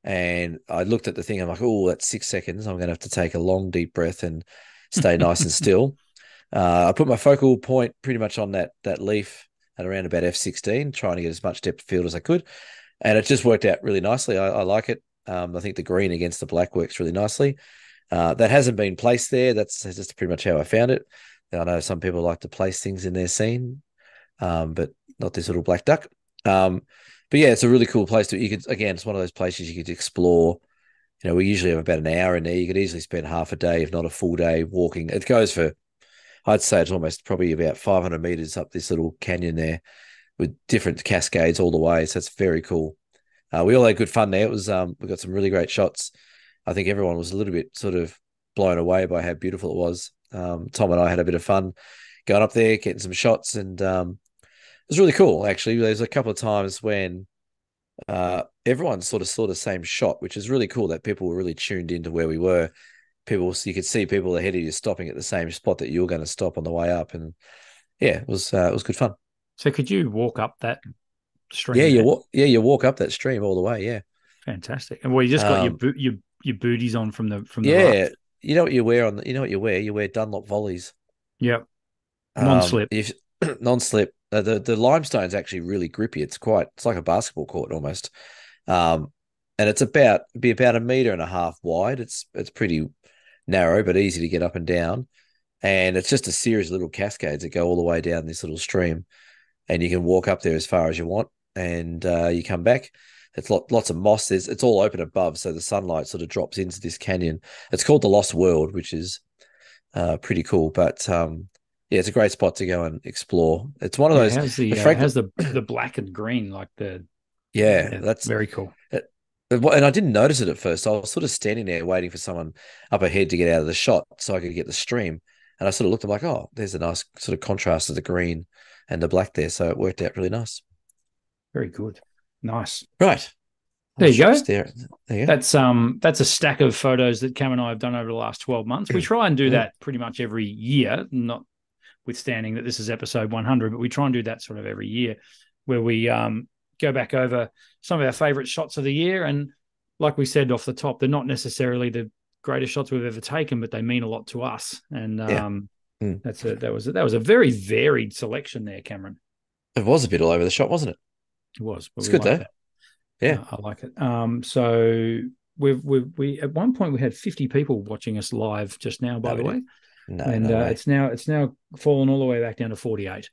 And I looked at the thing. I'm like, oh, that's six seconds. I'm going to have to take a long, deep breath and stay nice and [LAUGHS] still. Uh, I put my focal point pretty much on that that leaf at around about f16, trying to get as much depth of field as I could, and it just worked out really nicely. I, I like it. Um, I think the green against the black works really nicely. Uh, that hasn't been placed there. That's just pretty much how I found it. I know some people like to place things in their scene, um, but not this little black duck. Um, but yeah, it's a really cool place to. You could again, it's one of those places you could explore. You know, we usually have about an hour in there. You could easily spend half a day, if not a full day, walking. It goes for, I'd say it's almost probably about 500 meters up this little canyon there, with different cascades all the way. So it's very cool. Uh, we all had good fun there. It was um, we got some really great shots. I think everyone was a little bit sort of blown away by how beautiful it was. Um, Tom and I had a bit of fun going up there, getting some shots, and um, it was really cool. Actually, there's a couple of times when uh, everyone sort of saw the same shot, which is really cool. That people were really tuned into where we were. People, you could see people ahead of you stopping at the same spot that you were going to stop on the way up, and yeah, it was uh, it was good fun. So could you walk up that stream? Yeah, you walk, yeah, you walk up that stream all the way. Yeah, fantastic. And well, you just got your Um, boot your your booties on from the from the yeah. raft. You know what you wear on? The, you know what you wear? You wear Dunlop volleys. Yep. Um, Non-slip. if [CLEARS THROAT] non-slip. Uh, the the limestone's actually really grippy. It's quite. It's like a basketball court almost. Um, and it's about be about a meter and a half wide. It's it's pretty narrow but easy to get up and down. And it's just a series of little cascades that go all the way down this little stream, and you can walk up there as far as you want, and uh, you come back. It's lot, lots of moss. There's, it's all open above, so the sunlight sort of drops into this canyon. It's called the Lost World, which is uh, pretty cool. But um, yeah, it's a great spot to go and explore. It's one of Yeah, those. it has the, the uh, the the black and green like the yeah, that's very cool. And I didn't notice it at first. I was sort of standing there waiting for someone up ahead to get out of the shot so I could get the stream. And I sort of looked, I'm like, oh, there's a nice sort of contrast of the green and the black there. So it worked out really nice. Very good. Nice. Right. There you go. There, there you go. That's um that's a stack of photos that Cam and I have done over the last 12 months. We [CLEARS THROAT] try and do that pretty much every year, not withstanding that this is episode 100, but we try and do that sort of every year where we um go back over some of our favorite shots of the year. And like we said off the top, they're not necessarily the greatest shots we've ever taken, but they mean a lot to us. And Yeah. um, Mm. that's a that was a, that was a very varied selection there, Cameron. It was a bit all over the shop, wasn't it? It was. It's good though. that. Yeah. Uh, I like it. Um, so we've we've we at one point we had 50 people watching us live just now, by No, the we way. No, and no uh, it's now it's now fallen all the way back down to 48.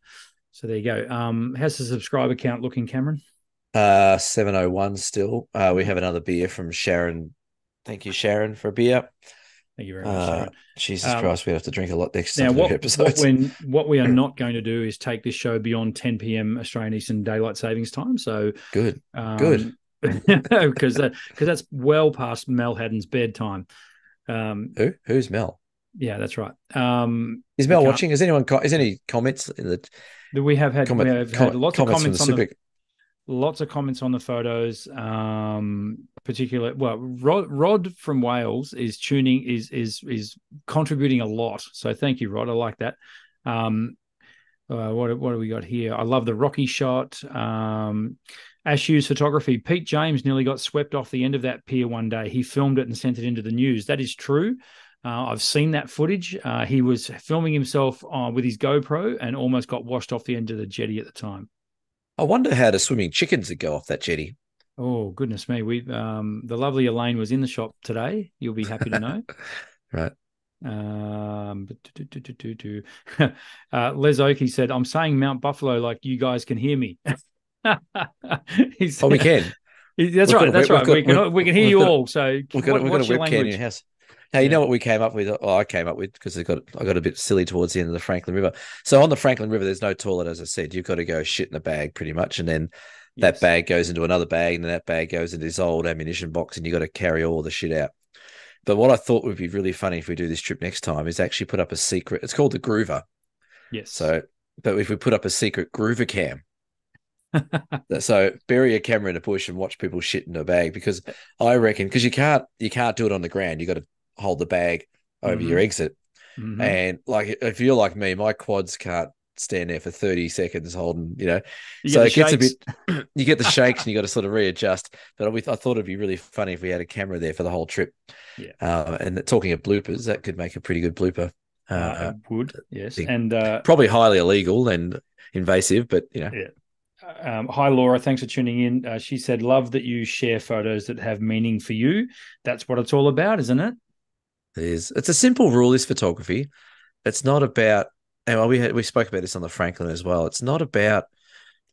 So there you go. Um, how's the subscriber count looking, Cameron? Uh, 701 still. Uh, we have another beer from Sharon. Thank you, Sharon, for a beer. Thank you very much. Uh, Jesus Um, Christ, we have to drink a lot next Now, time what, what, when, what we are [CLEARS THROAT] not going to do is take this show beyond 10 p.m. Australian Eastern Daylight Savings Time. So Good. um, [LAUGHS] Good. because that, because that's well past Mel Haddon's bedtime. Um, Who? Who's Mel? yeah, that's right. Um, Is Mel watching? Is anyone? Is any comments in the we have had comment, we have had lots comments, of comments on the the? Lots of comments on the photos. Um, particular, well, Rod, Rod from Wales is tuning is is is contributing a lot. So thank you, Rod. I like that. Um, uh, what what do we got here? I love the Rocky shot. Um, Ash Hughes photography. Pete James nearly got swept off the end of that pier one day. He filmed it and sent it into the news. That is true. Uh, I've seen that footage. Uh, he was filming himself uh, with his GoPro and almost got washed off the end of the jetty at the time. I wonder how the swimming chickens would go off that jetty. Oh goodness me! We um, the lovely Elaine was in the shop today. You'll be happy to know. [LAUGHS] Right. um, but do, do, do, do, do, do. [LAUGHS] uh, Les Oakey said, "I'm saying Mount Buffalo like you guys can hear me." [LAUGHS] He Oh, we can. That's We've right. That's web- right. we've we can we can hear you got all. So We've got, what- we've got a webcam in your house. Hey, you Yeah. know what we came up with? Oh, I came up with because I got I got a bit silly towards the end of the Franklin River. So on the Franklin River, there's no toilet, as I said. You've got to go shit in a bag, pretty much, and then that bag goes into another bag, and then that bag goes into this old ammunition box, and you've got to carry all the shit out. But what I thought would be really funny if we do this trip next time is actually put up a secret. It's called the Groover. Yes. So, but if we put up a secret Groover cam, [LAUGHS] so bury a camera in a bush and watch people shit in a bag, because uh, I reckon because you can't you can't do it on the ground. You got to hold the bag over your Mhm. exit, Mhm. and like if you're like me, my quads can't stand there for 30 seconds holding, you know, You so it the gets a bit, [CLEARS THROAT] you get the [LAUGHS] shakes and you got to sort of readjust. But I thought it'd be really funny if we had a camera there for the whole trip. Yeah. Uh, and talking of bloopers, that could make a pretty good blooper. Uh, Uh, would yes, thing. and uh, probably highly illegal and invasive, but you know, Um, hi, Laura. Thanks for tuning in. Uh, she said, Love that you share photos that have meaning for you. That's what it's all about, isn't it? It is. It's a simple rule. Is photography. It's not about. And we had, we spoke about this on the Franklin as well. It's not about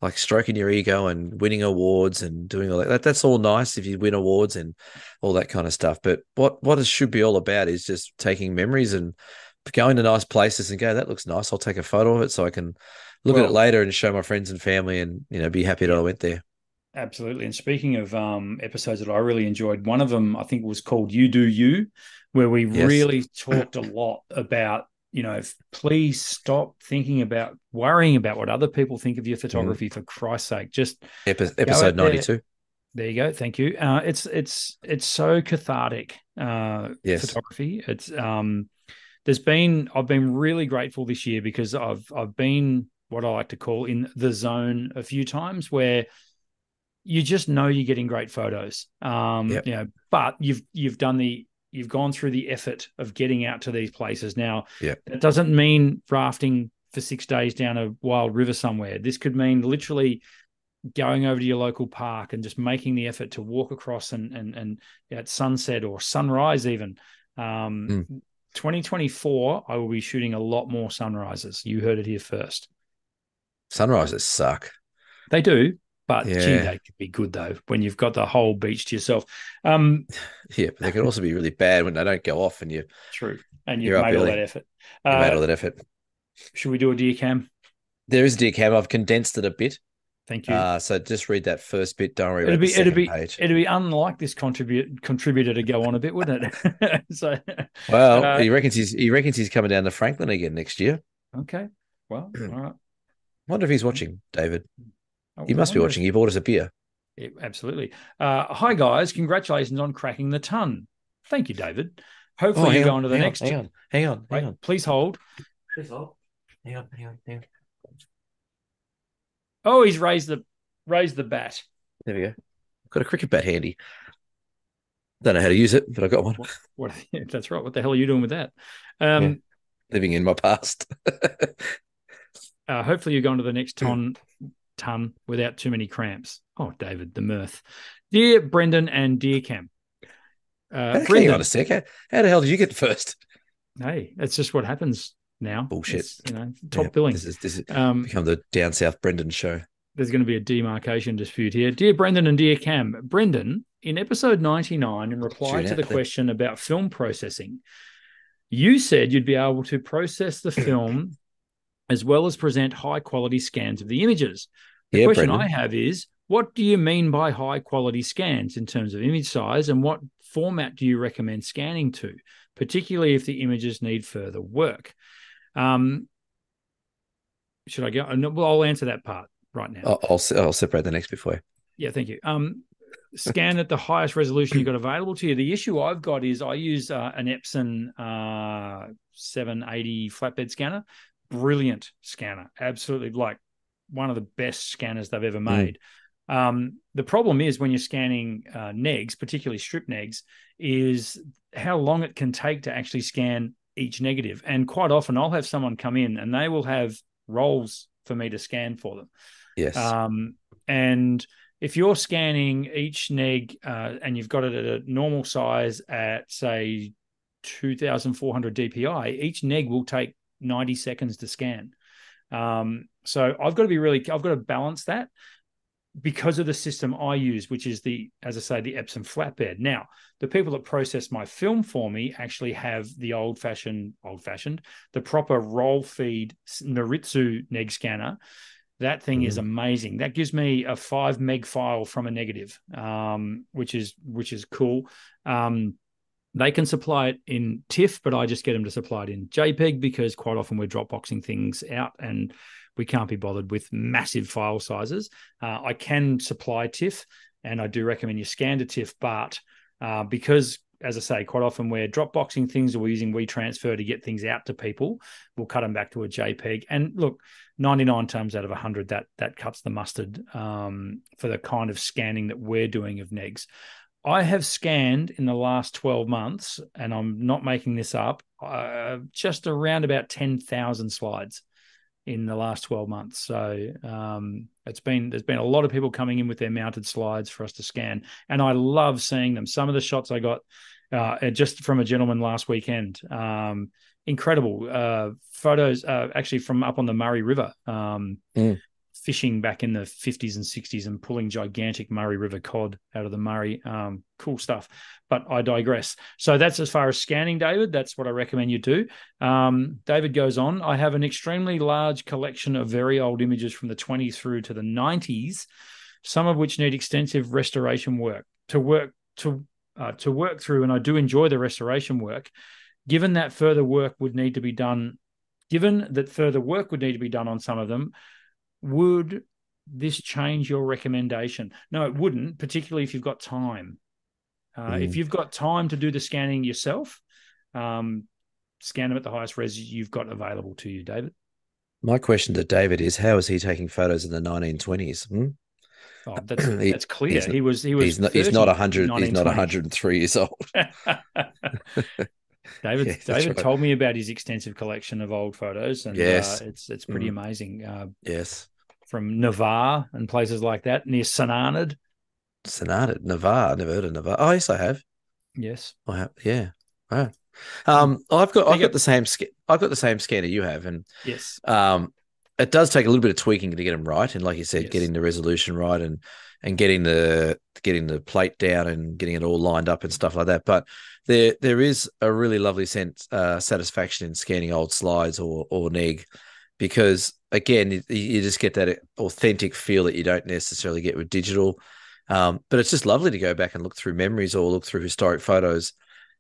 like stroking your ego and winning awards and doing all that. that. That's all nice if you win awards and all that kind of stuff. But what what it should be all about is just taking memories and going to nice places and go. That looks nice. I'll take a photo of it so I can look at it later and show my friends and family and you know be happy that I went there. Absolutely. And speaking of um, episodes that I really enjoyed, one of them I think was called You Do You, where we Yes. really talked a lot about, you know, please stop thinking about worrying about what other people think of your photography for Christ's sake. Just Epi- episode there. ninety two. There you go. Thank you. Uh, it's it's it's so cathartic. Uh, Yes. photography. It's um, there's been I've been really grateful this year because I've I've been what I like to call in the zone a few times where you just know you're getting great photos. Um, Yep. you know, but you've you've done the you've gone through the effort of getting out to these places. Now, yeah. that doesn't mean rafting for six days down a wild river somewhere. This could mean literally going over to your local park and just making the effort to walk across and and and at sunset or sunrise even. Um, Mm. 2024, I will be shooting a lot more sunrises. You heard it here first. Sunrises suck. They do, but gee, they could be good though when you've got the whole beach to yourself. Um, [LAUGHS] Yeah, but they can also be really bad when they don't go off and you true, and you've made all that effort. you Uh, made all that effort. should we do a Dear Cam? There is a Dear Cam. I've condensed it a bit. Thank you. Uh, so just read that first bit. Don't worry it'd about be the it'd be page. it'd be unlike this contribute contributor to go on a bit, wouldn't it? [LAUGHS] so Well, uh, he reckons he's he reckons he's coming down to Franklin again next year. okay, well, all right. Wonder if he's watching, David. I He must be watching. He bought us a beer. Yeah, absolutely. Uh, hi guys, congratulations on cracking the ton. Thank you, David. Hopefully you hang go on, on to the hang on, next. Hang on, hang on, Wait, hang on. please hold. Please hold. Hang on, hang on, hang on. Oh, he's raised the. raised the bat. There we go. Got a cricket bat handy. Don't know how to use it, but I got one. What, what [LAUGHS] that's right. What the hell are you doing with that? Um, Yeah. Living in my past. [LAUGHS] uh, hopefully you're going to the next ton ton without too many cramps. Oh, David, the mirth. Dear Brendan and dear Cam. Uh, Hang on a sec. How, how the hell did you get first? hey, that's just what happens now. Bullshit. It's, you know, top Yeah, billing. This is this is Um, become the down south Brendan show. there's going to be a demarcation dispute here. Dear Brendan and dear Cam, Brendan, in episode 99, in reply Shoot to the question about film processing, you said you'd be able to process the [CLEARS THROAT] film as well as present high quality scans of the images. The Yeah, question Brendan. I have is what do you mean by high quality scans in terms of image size and what format do you recommend scanning to, particularly if the images need further work? Um, should I go? uh, Well, I'll answer that part right now. I'll, I'll I'll separate the next you. Yeah, thank you. Um, scan at the highest resolution you've got available to you. The issue I've got is I use uh, an Epson uh, 780 flatbed scanner. Brilliant scanner. Absolutely like one of the best scanners they've ever made. Um, the problem is when you're scanning uh, negs, particularly strip negs, is how long it can take to actually scan each negative. And quite often I'll have someone come in and they will have rolls for me to scan for them. Yes. Um, and if you're scanning each neg uh, and you've got it at a normal size at say 2400 DPI, each neg will take 90 seconds to scan. Um, so I've got to be really, I've got to balance that because of the system I use, which is the, as I say, the Epson flatbed. Now, the people that process my film for me actually have the old fashioned, old fashioned, the proper roll feed Noritsu neg scanner. That thing is amazing. That gives me a five meg file from a negative, um, which is which is cool. Um, they can supply it in TIFF, but I just get them to supply it in JPEG because quite often we're Dropboxing things out and we can't be bothered with massive file sizes. Uh, I can supply TIFF, and I do recommend you scan to TIFF, but uh, because as I say, quite often we're Dropboxing things or we're using WeTransfer to get things out to people, we'll cut them back to a JPEG. And look, 99 times out of 100, that that cuts the mustard um, for the kind of scanning that we're doing of negs. I have scanned in the last 12 months, and I'm not making this up, uh, just around about 10,000 slides in the last 12 months. So um, it's been there's been a lot of people coming in with their mounted slides for us to scan, and I love seeing them. Some of the shots I got uh, just from a gentleman last weekend, um, incredible uh, photos, uh, actually from up on the Murray River. Um, Mm. Fishing back in the 50s and 60s and pulling gigantic Murray River cod out of the Murray. Um, cool stuff. But I digress. So that's as far as scanning, David. That's what I recommend you do. Um, David goes on. I have an extremely large collection of very old images from the 20s through to the 90s, some of which need extensive restoration work to work to uh, to work through. And I do enjoy the restoration work. Given that further work would need to be done, given that further work would need to be done on some of them, would this change your recommendation? No, it wouldn't, particularly if you've got time. Uh, Mm. If you've got time to do the scanning yourself, um, scan them at the highest res you've got available to you, David. My question to David is: How is he taking photos in the 1920s? Hmm? Oh, [CLEARS THROAT] that's He- that's clear. he was he was He's not. He's not hundred. He's not 103 years old. [LAUGHS] [LAUGHS] David [LAUGHS] Yeah, David right. told me about his extensive collection of old photos, and Yes. uh, it's it's pretty Mm. amazing. Uh, Yes. from Navarre and places like that near St Arnaud. Sonata, Navarre. Never heard of Navarre. Oh, yes, I have. Yes, I have. Yeah. Right. Um, I've got. I've got the same. I've got the same scanner you have, and yes, um, it does take a little bit of tweaking to get them right, and like you said, Yes. getting the resolution right, and and getting the getting the plate down and getting it all lined up and stuff like that. But there there is a really lovely sense uh, satisfaction in scanning old slides or or neg, because again, you, you just get that authentic feel that you don't necessarily get with digital. Um, but it's just lovely to go back and look through memories or look through historic photos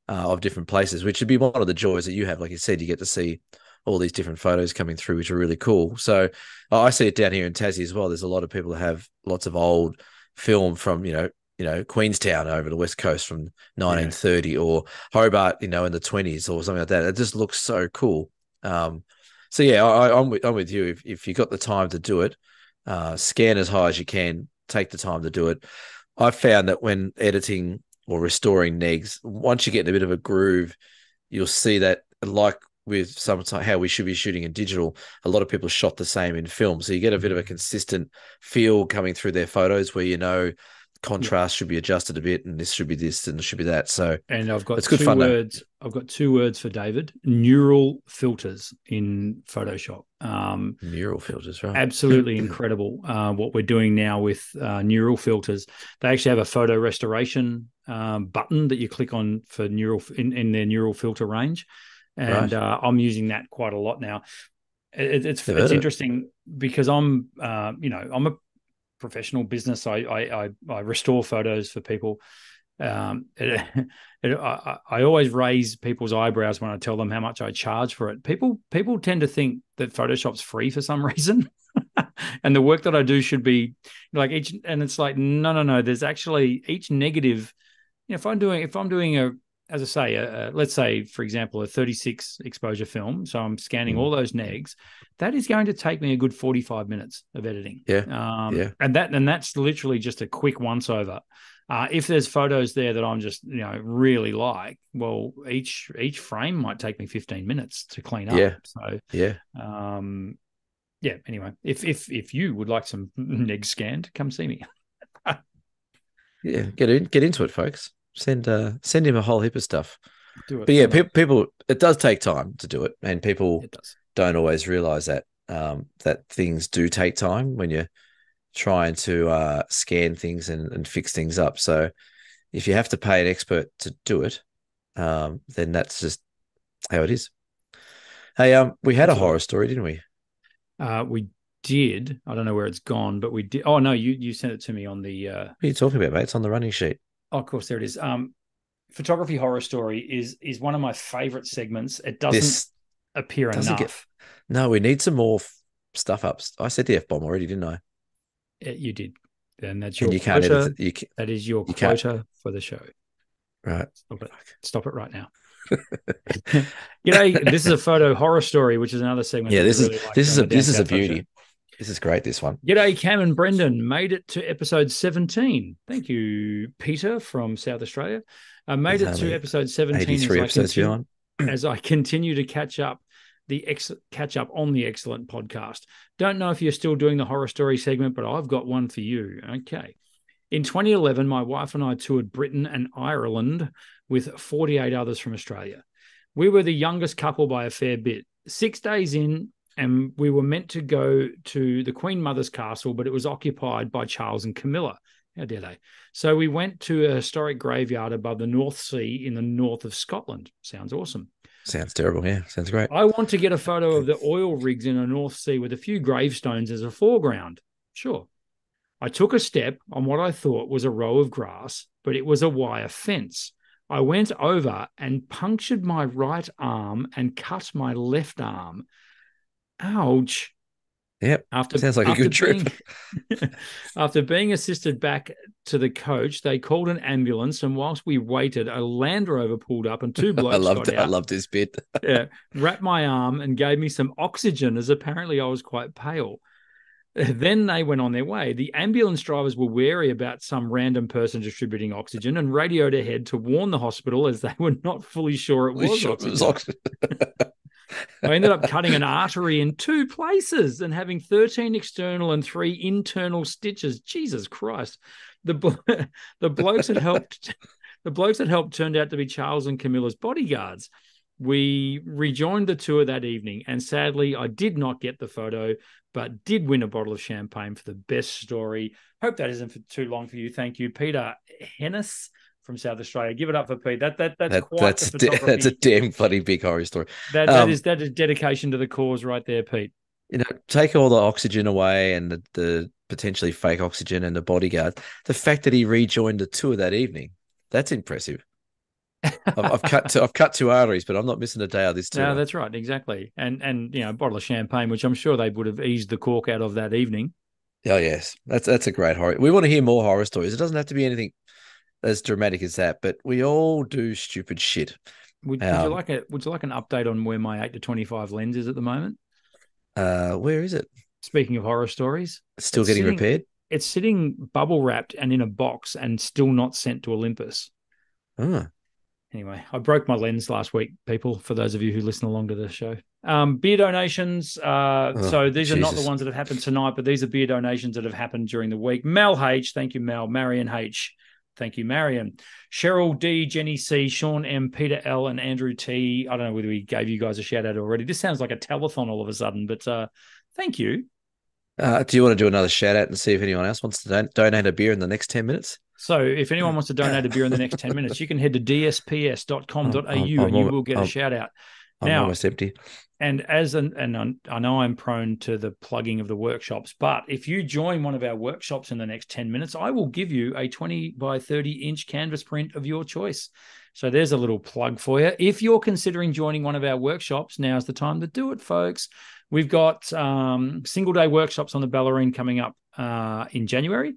uh, of different places, which would be one of the joys that you have. Like you said, you get to see all these different photos coming through, which are really cool. So I see it down here in Tassie as well. There's a lot of people that have lots of old film from you know you know Queenstown over the west coast from 1930 or Hobart, you know, in the 20s or something like that. It just looks so cool. Um, so yeah, I, I'm with, I'm with you. If if you got the time to do it, uh, scan as high as you can take the time to do it. I've found that when editing or restoring negs, once you get in a bit of a groove, you'll see that like with some how we should be shooting in digital, a lot of people shot the same in film. So you get a bit of a consistent feel coming through their photos where you know contrast should be adjusted a bit and this should be this and it should be that. So and i've got it's good two fun, though. words i've got two words for david neural filters in photoshop. Um neural filters right. absolutely [CLEARS THROAT] incredible uh, what we're doing now with uh, neural filters. They actually have a photo restoration um, button that you click on for neural in, in their neural filter range and Right. uh, i'm using that quite a lot now. It, it's it's of it. interesting because i'm uh, you know i'm a professional business. I i i, I restore photos for people. Um it, [LAUGHS] it, I, I always raise people's eyebrows when i tell them how much i charge for it. People people tend to think that photoshop's free for some [LAUGHS] reason. And the work that i do should be like each and it's like no no no. There's actually each negative you know, if i'm doing if i'm doing a as i say a, a, let's say for example a 36 exposure film so i'm scanning Mm. all those negs that is going to take me a good 45 minutes of editing Yeah. um Yeah. and that and that's literally just a quick once over uh, if there's photos there that I'm just you know really like, well, each each frame might take me 15 minutes to clean up. Yeah. So, yeah um, yeah. Anyway, if if if you would like some [LAUGHS] neg scanned, come see me. [LAUGHS] yeah get in get into it folks send uh send him a whole heap of stuff Do it. but yeah pe- people it does take time to do it and people it don't always realize that um, that things do take time when you're trying to uh, scan things and, and fix things up. So if you have to pay an expert to do it, um, then that's just how it is. Hey, um, we had a horror story, didn't we? Uh, we did. I don't know where it's gone, but we did. Oh no, you you sent it to me on the. Uh, What are you talking about, mate? It's on the running sheet. Oh, of course, there it is. Um, photography horror story is is one of my favorite segments. It doesn't This appear doesn't enough. get- no, we need some more f- stuff up. I said the f bomb already, didn't I? Uh, you did, and that's your And you can't edit it. You can, That is your You can't- quota for the show. right? Stop it. Stop it right now. [LAUGHS] [LAUGHS] you know, this is a photo horror story, which is another segment. Yeah, this is like this is a this is a beauty. This is great. This one. G'day, Cam and Brendan. Made it to episode 17. Thank you, Peter from South Australia. I made There's it to episode 17 as I, episodes continue, [CLEARS THROAT] as I continue to catch up the ex- catch up on the excellent podcast. Don't know if you're still doing the horror story segment, but I've got one for you. Okay. In 2011, my wife and I toured Britain and Ireland with 48 others from Australia. We were the youngest couple by a fair bit. Six days in, and we were meant to go to the Queen Mother's castle, but it was occupied by Charles and Camilla. How dare they? So we went to a historic graveyard above the North Sea in the north of Scotland. Sounds awesome. Sounds terrible. Yeah, sounds great. I want to get a photo of the oil rigs in the North Sea with a few gravestones as a foreground. Sure. I took a step on what I thought was a row of grass, but it was a wire fence. I went over and punctured my right arm and cut my left arm. Ouch. Yep. After Sounds like a good trip. being- [LAUGHS] after being assisted back to the coach, they called an ambulance, and whilst we waited, a Land Rover pulled up, and two [LAUGHS] blokes I loved got it. I loved this bit. [LAUGHS] yeah, wrapped my arm and gave me some oxygen as apparently I was quite pale. Then they went on their way. The ambulance drivers were wary about some random person distributing oxygen and radioed ahead to warn the hospital as they were not fully sure it was sure it was oxygen. I ended up cutting an artery in two places and having 13 external and three internal stitches. Jesus Christ. The [LAUGHS] the blokes that helped [LAUGHS] the blokes that helped turned out to be Charles and Camilla's bodyguards. We rejoined the tour that evening, and sadly, I did not get the photo, but did win a bottle of champagne for the best story. Hope that isn't for too long for you. Thank you, Peter Hennis from South Australia. Give it up for Pete. That that that's That, quite that's [LAUGHS] de- that's a damn bloody big horror story. That that Um, is that is dedication to the cause right there, Pete. You know, take all the oxygen away and the, the potentially fake oxygen and the bodyguard. The fact that he rejoined the tour that evening, that's impressive. I've, I've cut two, I've cut two arteries, but I'm not missing a day of this [LAUGHS] tour. No, that's right, exactly. And and you know, a bottle of champagne, which I'm sure they would have eased the cork out of that evening. Oh yes, that's that's a great horror. We want to hear more horror stories. It doesn't have to be anything as dramatic as that, but we all do stupid shit. Would, would you Um, like a Would you like an update on where my eight to twenty five lens is at the moment? Uh, where is it? Speaking of horror stories, It's still It's getting sitting- repaired. it's sitting bubble wrapped and in a box and still not sent to Olympus. Oh, Anyway, I broke my lens last week, people, for those of you who listen along to the show. Um, beer donations. Uh, Oh, so these are not the ones that have happened tonight, but these are beer donations that have happened during the week. Mel H, thank you, Mel. Marion H, thank you, Marion. Cheryl D, Jenny C, Sean M, Peter L, and Andrew T. I don't know whether we gave you guys a shout out already. This sounds like a telethon all of a sudden, but uh, thank you. uh, do you want to do another shout out and see if anyone else wants to don- donate a beer in the next ten minutes? So if anyone wants to donate a beer in the next 10 minutes, you can head to dsps.com.au [LAUGHS] I'm- and you I'm- will get a I'm- shout out. I'm Now- almost empty. And as an and I'm- know I'm prone to the plugging of the workshops, but if you join one of our workshops in the next 10 minutes, I will give you a 20 by 30 inch canvas print of your choice. So there's a little plug for you. If you're considering joining one of our workshops, now's the time to do it, folks. We've got um, single day workshops on the Bellarine coming up uh, in January.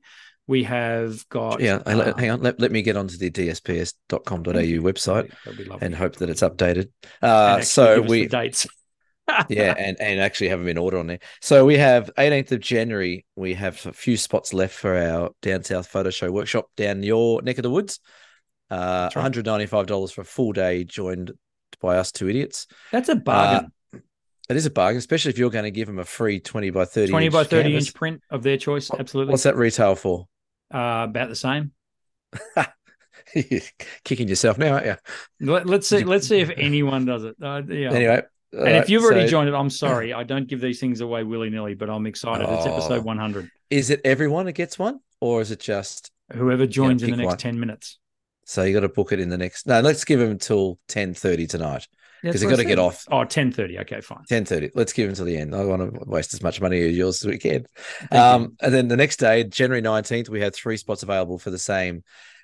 We have got Yeah, hang uh, hang on. Let, let me get onto the dsps.com.au website That'd be lovely. and hope that it's updated. Uh, so we dates. [LAUGHS] yeah, and and actually have them in order on there. So we have 18th of January. We have a few spots left for our down south photo show workshop down your neck of the woods. Uh, right. $195 for a full day, joined by us two idiots. That's a bargain. It is a bargain, especially if you're going to give them a free 20 by 30 20 inch by 30 canvas. inch print of their choice. Absolutely. What's that retail for? Uh, about the same. [LAUGHS] Kicking yourself now, aren't you? Let, us see. Let's see if [LAUGHS] anyone does it. Uh, yeah. Anyway, and if you've already so joined it, I'm [CLEARS THROAT] sorry. I don't give these things away willy nilly, but I'm excited. It's Oh. episode 100. is it everyone that gets one, or is it just Whoever joins in the next one. 10 minutes. so you got to book it in the next? No, let's give them until 10:30 tonight. That's 'Cause they've gotta get off. Oh, 10.30. Okay, fine. 10.30 let's give them to the end i want to waste as much money as yours as we can Thank you. um and then the next day january 19th we had three spots available for the same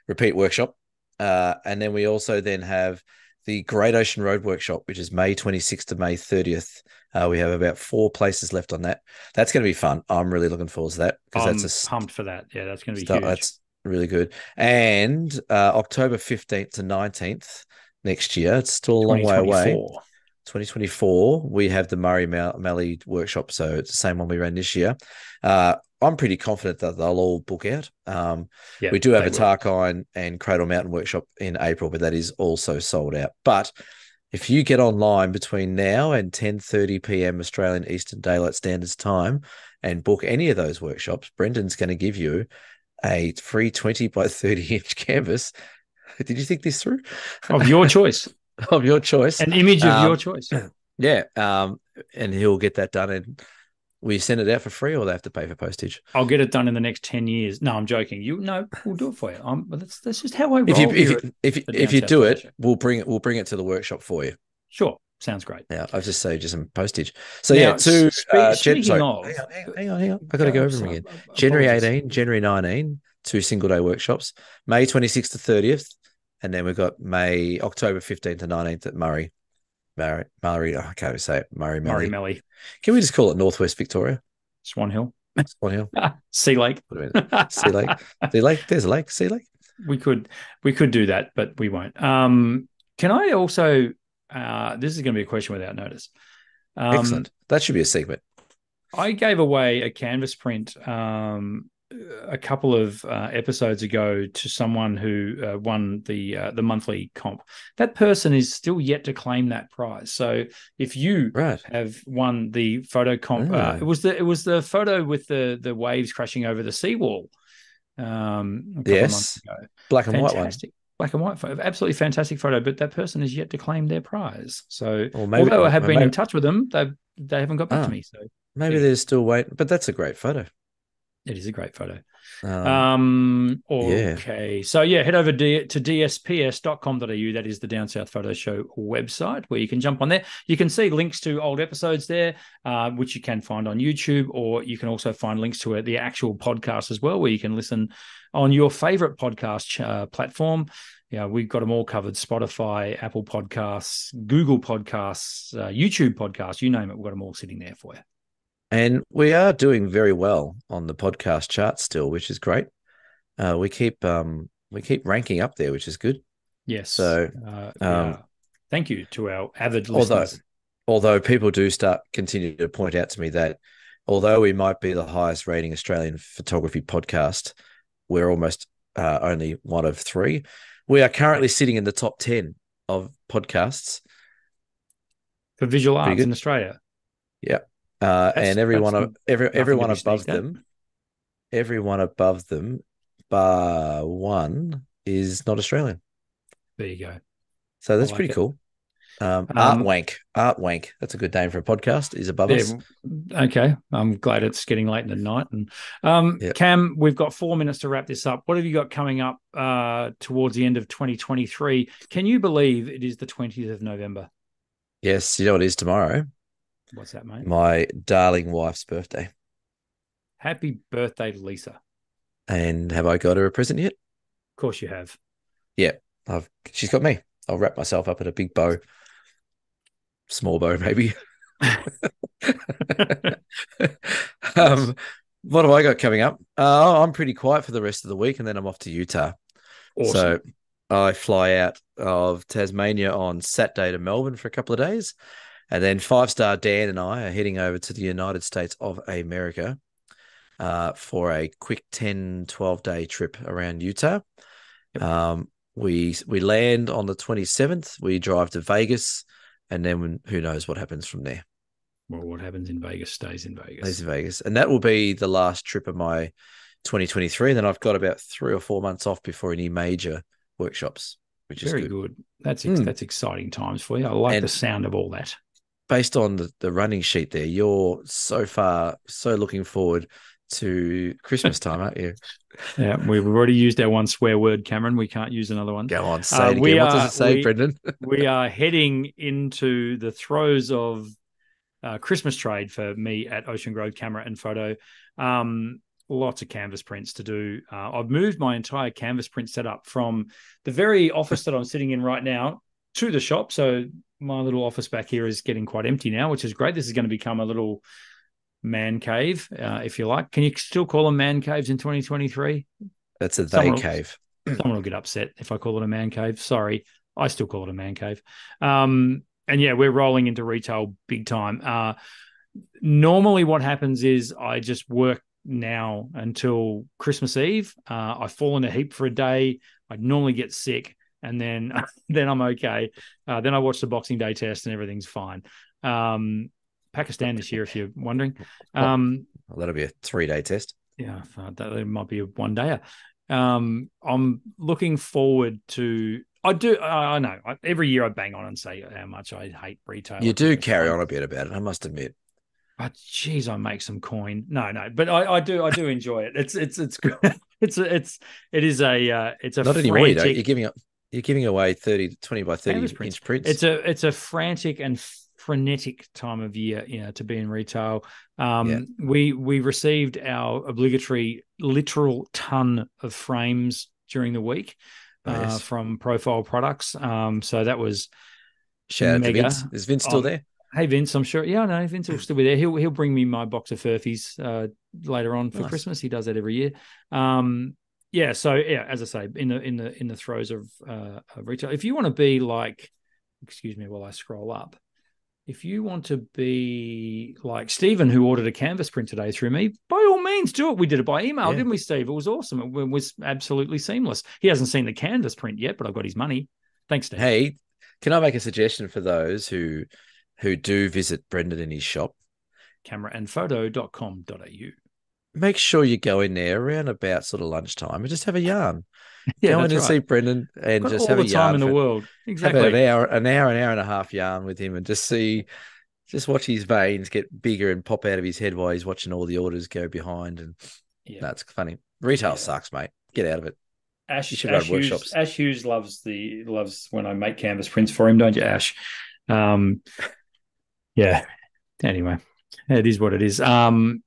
repeat workshop uh and then we also then have the great ocean road workshop which is may 26th to may 30th uh, we have about four places left on that that's going to be fun i'm really looking forward to that because I'm that's a s- pumped for that. Yeah, that's going to be start- huge. that's really good and uh october 15th to 19th next year it's still a long way away 2024. 2024, we have the Murray Mallee workshop. So it's the same one we ran this year. Uh, I'm pretty confident that they'll all book out. Um, Yeah, we do have a. Tarkine and Cradle Mountain workshop in April, but that is also sold out. But if you get online between now and 10:30 p.m. Australian Eastern Daylight Standards Time and book any of those workshops, Brendan's going to give you a free 20 by 30 inch [LAUGHS] canvas. [LAUGHS] Did you think this through? Of your [LAUGHS] choice. of your choice. An image of Um, your choice. [CLEARS THROAT] Yeah, um, and he'll get that done, and we send it out for free, or they have to pay for postage. I'll get it done in the next 10 years. No, I'm joking. You no, we'll do it for you. Um, but that's that's just how I roll If you if you, if, you- if you do it, we'll bring it we'll bring it to the workshop for you. Sure. Sounds great. Yeah, I've just saved you some postage. So Now, yeah, two. spe- uh, speaking sorry, of- hang on, hang on, hang on, hang on. I got to go over them again. January 18, January 19, two single day workshops. May 26th to 30th, and then we've got May October 15th to 19th at Murray. Murray, Murray. Oh, I can't even say it. Murray, Murray Murray. Melly, Can we just call it Northwest Victoria? Swan Hill, Swan Hill. [LAUGHS] Sea Lake. What do I mean? Sea Lake. Sea Lake. There's a lake. Sea Lake. we could we could do that, but we won't. Um, can I also? Uh, this is going to be a question without notice. Um, Excellent. That should be a segment. I gave away a canvas print um, a couple of uh, episodes ago to someone who uh, won the uh, the monthly comp. That person is still yet to claim that prize. So if you Right. have won the photo comp, uh, Oh. it was the it was the photo with the the waves crashing over the seawall. Um, Yes. ago. Black and white one. Black and white photo, absolutely fantastic photo, but that person is yet to claim their prize. So, Or maybe, although I have been in touch with them, they they haven't got back Ah. to me. So, maybe they're still waiting, but that's a great photo. It is a great photo. Um, Um, yeah. okay. So yeah, head over to dsps.com.au. That is the Down South Photo Show website where you can jump on there. You can see links to old episodes there, uh, which you can find on YouTube, or you can also find links to uh, the actual podcast as well, where you can listen on your favorite podcast uh, platform. Yeah, we've got them all covered Spotify, Apple Podcasts, Google Podcasts, uh, YouTube Podcasts, you name it. We've got them all sitting there for you. And we are doing very well on the podcast chart still, which is great. Uh, we keep um, we keep ranking up there, which is good. Yes. So, uh, um, yeah. thank you to our avid Although listeners. although people do start continue to point out to me that although we might be the highest rating Australian photography podcast, we're almost uh, only one of three. We are currently sitting in the top 10 of podcasts for visual arts in Australia. Uh, and everyone that's every everyone above at. them everyone above them bar one is not Australian. There you go. So that's like pretty it. cool. Um, Um, Art Wank, Art Wank. That's a good name for a podcast. Is above us. Okay. I'm glad it's getting late in the night. And um, Yep. Cam, we've got four minutes to wrap this up. What have you got coming up uh, towards the end of 2023? Can you believe it is the 20th of November? Yes, you know it is tomorrow. What's that, mate? My darling wife's birthday. Happy birthday Lisa. And have I got her a present yet? Of course you have. I've she's got me. I'll wrap myself up in a big bow. Small bow, maybe. [LAUGHS] um, what have I got coming up? Uh, I'm pretty quiet for the rest of the week, and then I'm off to Utah. Awesome. So I fly out of Tasmania on Saturday to Melbourne for a couple of days. And then Five Star Dan and I are heading over to the United States of America uh, for a quick 10, 12 day trip around Utah. Yep. Um, we we land on the 27th. We drive to Vegas, and then who knows what happens from there. well, what happens in Vegas stays in Vegas. Stays in Vegas, and that will be the last trip of my 2023. And then I've got about three or four months off before any major workshops, which is Very good. good. That's ex- Mm. that's exciting times for you. I like And- the sound of all that. Based on the, the running sheet there, you're so far so looking forward to Christmas time, aren't you? [LAUGHS] Yeah, we've already used our one swear word, Cameron. We can't use another one. Go on, say Uh, it again. we what does it say, we- Brendan? [LAUGHS] we are heading into the throes of uh, Christmas trade for me at Ocean Grove Camera and Photo. Um, lots of canvas prints to do. Uh, I've moved my entire canvas print setup from the very office that I'm sitting in right now to the shop. So my little office back here is getting quite empty now, which is great. This is going to become a little man cave, uh, if you like. Can you still call them man caves in 2023? That's a they Someone- cave. [CLEARS THROAT] Someone will get upset if I call it a man cave. Sorry, I still call it a man cave. Um, and yeah, we're rolling into retail big time. Uh, normally, what happens is I just work now until Christmas Eve. Uh, I fall in a heap for a day. I normally get sick, and then [LAUGHS] then I'm okay. Uh, then I watch the Boxing Day test, and everything's fine. Um, Pakistan this year, if you're wondering. [LAUGHS] Um, Well, that'll be a three day test. yeah, that, that might be a one day. Um, I'm looking forward to. I do. I, I know. I, every year I bang on and say how much I hate retail. You do carry on a bit about it, I must admit. But geez, I make some coin. No, no, but I, I do. I do enjoy it. It's it's it's good. [LAUGHS] It's it's it is a uh, it's a Not anymore, you. You're giving up. You're giving away 30 to 20 by 30 Canvas inch prints. prints. It's a it's a frantic and frenetic time of year, you know, to be in retail. Um, Yeah. We we received our obligatory literal ton of frames during the week Oh, uh, yes. from Profile Products. Um, so that was Shout out to mega. Vince. Is Vince still Um, there? Hey Vince, I'm sure. Yeah, no, Vince will still be there. He'll he'll bring me my box of Furfies uh, later on for Nice. Christmas. He does that every year. Um, yeah, so yeah, as I say, in the in the in the throes of, uh, of retail, if you want to be like, excuse me, while I scroll up, if you want to be like Stephen, who ordered a canvas print today through me, by all means, do it. We did it by email, Yeah. didn't we, Steve? It was awesome. It was absolutely seamless. He hasn't seen the canvas print yet, but I've got his money. Thanks, Steve. Hey, can I make a suggestion for those who who do visit Brendan in his shop? Cameraandphoto.com.au. Make sure you go in there around about sort of lunchtime and just have a [LAUGHS] yarn. Yeah, go in and right. see Brendan and just all have the a time yarn in the world. Exactly. an hour, an hour, an hour and a half yarn with him, and just see, just watch his veins get bigger and pop out of his head while he's watching all the orders go behind, and Yeah. that's funny. Retail Yeah. sucks, mate. Get out of it. Ash, You should run Ash Hughes, workshops. Ash Hughes loves the loves when I make canvas prints for him, don't you, Ash? Um, yeah. Anyway, it is what it is. Um,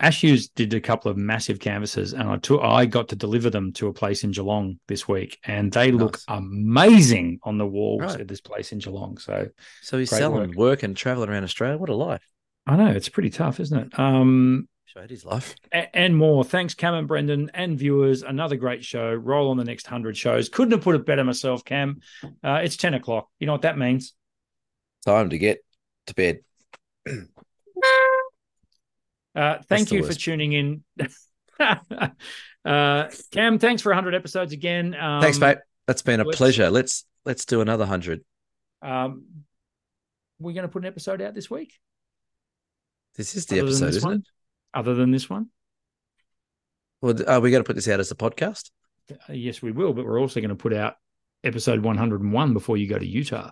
Ash Hughes did a couple of massive canvases, and I took I got to deliver them to a place in Geelong this week, and they look amazing on the walls Right. at this place in Geelong. So So he's selling work. work. and traveling around Australia. What a life! I know it's pretty tough, isn't it? Um, Showed his life. a- and more. Thanks, Cam and Brendan and viewers. Another great show. Roll on the next hundred shows. Couldn't have put it better myself, Cam. Uh, it's ten o'clock. You know what that means? Time to get to bed. [CLEARS THROAT] Uh, thank you for tuning in. [LAUGHS] uh, Cam, thanks for 100 episodes again. Um, Thanks, mate. That's been a let's- pleasure. Let's let's do another hundred. Um, we're going to put an episode out this week. This is the Other episode, isn't one? it? Other than this one, Well, are we going to put this out as a podcast? Uh, yes, we will. But we're also going to put out episode 101 before you go to Utah.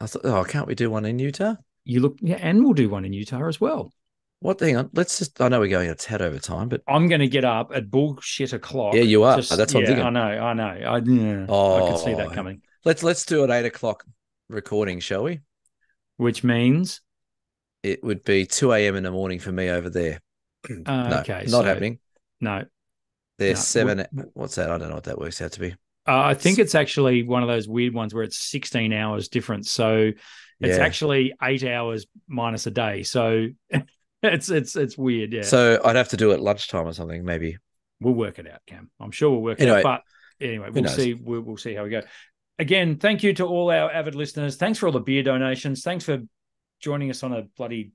I thought, oh, can't we do one in Utah? You look, yeah, and we'll do one in Utah as well. What? Hang on. Let's just. I know we're going a tad over time, but I'm going to get up at bullshit o'clock. yeah, you are. Just- That's what yeah, I'm I thinking. know, I know. I, yeah, I could see that Oh. coming. Let's let's do an eight o'clock recording, shall we? Which means, It would be two a.m. in the morning for me over there. [CLEARS THROAT] uh, no, okay, not so- happening. No, There's No, seven. What's that? I don't know what that works out to be. Uh, I think it's actually one of those weird ones where it's 16 hours difference. So it's Yeah. actually eight hours minus a day. So [LAUGHS] it's it's it's weird. Yeah. So I'd have to do it lunchtime or something, maybe. we'll work it out, Cam. I'm sure we'll work it out. But anyway, we'll see. We'll, we'll see how we go. Again, thank you to all our avid listeners. Thanks for all the beer donations. Thanks for joining us on a bloody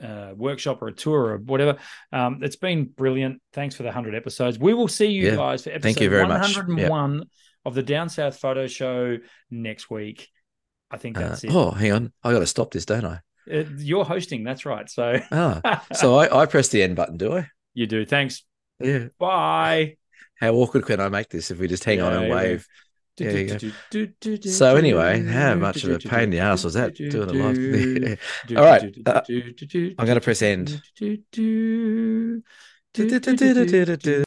uh, workshop or a tour or whatever. Um, it's been brilliant. Thanks for the 100 episodes. We will see you Yeah. guys for episode Thank you very much. 101 of the Down South Photo Show next week. I think Uh, that's it. oh, hang on. I got to stop this, don't I? Uh, you're hosting. That's right. So Ah, so I, I press the end button, do I? you do. Thanks. Yeah. Bye. How awkward can I make this if we just hang on and Yeah, wave? So anyway, how much of a pain in the ass was that doing a live? All right, uh, I'm gonna press end.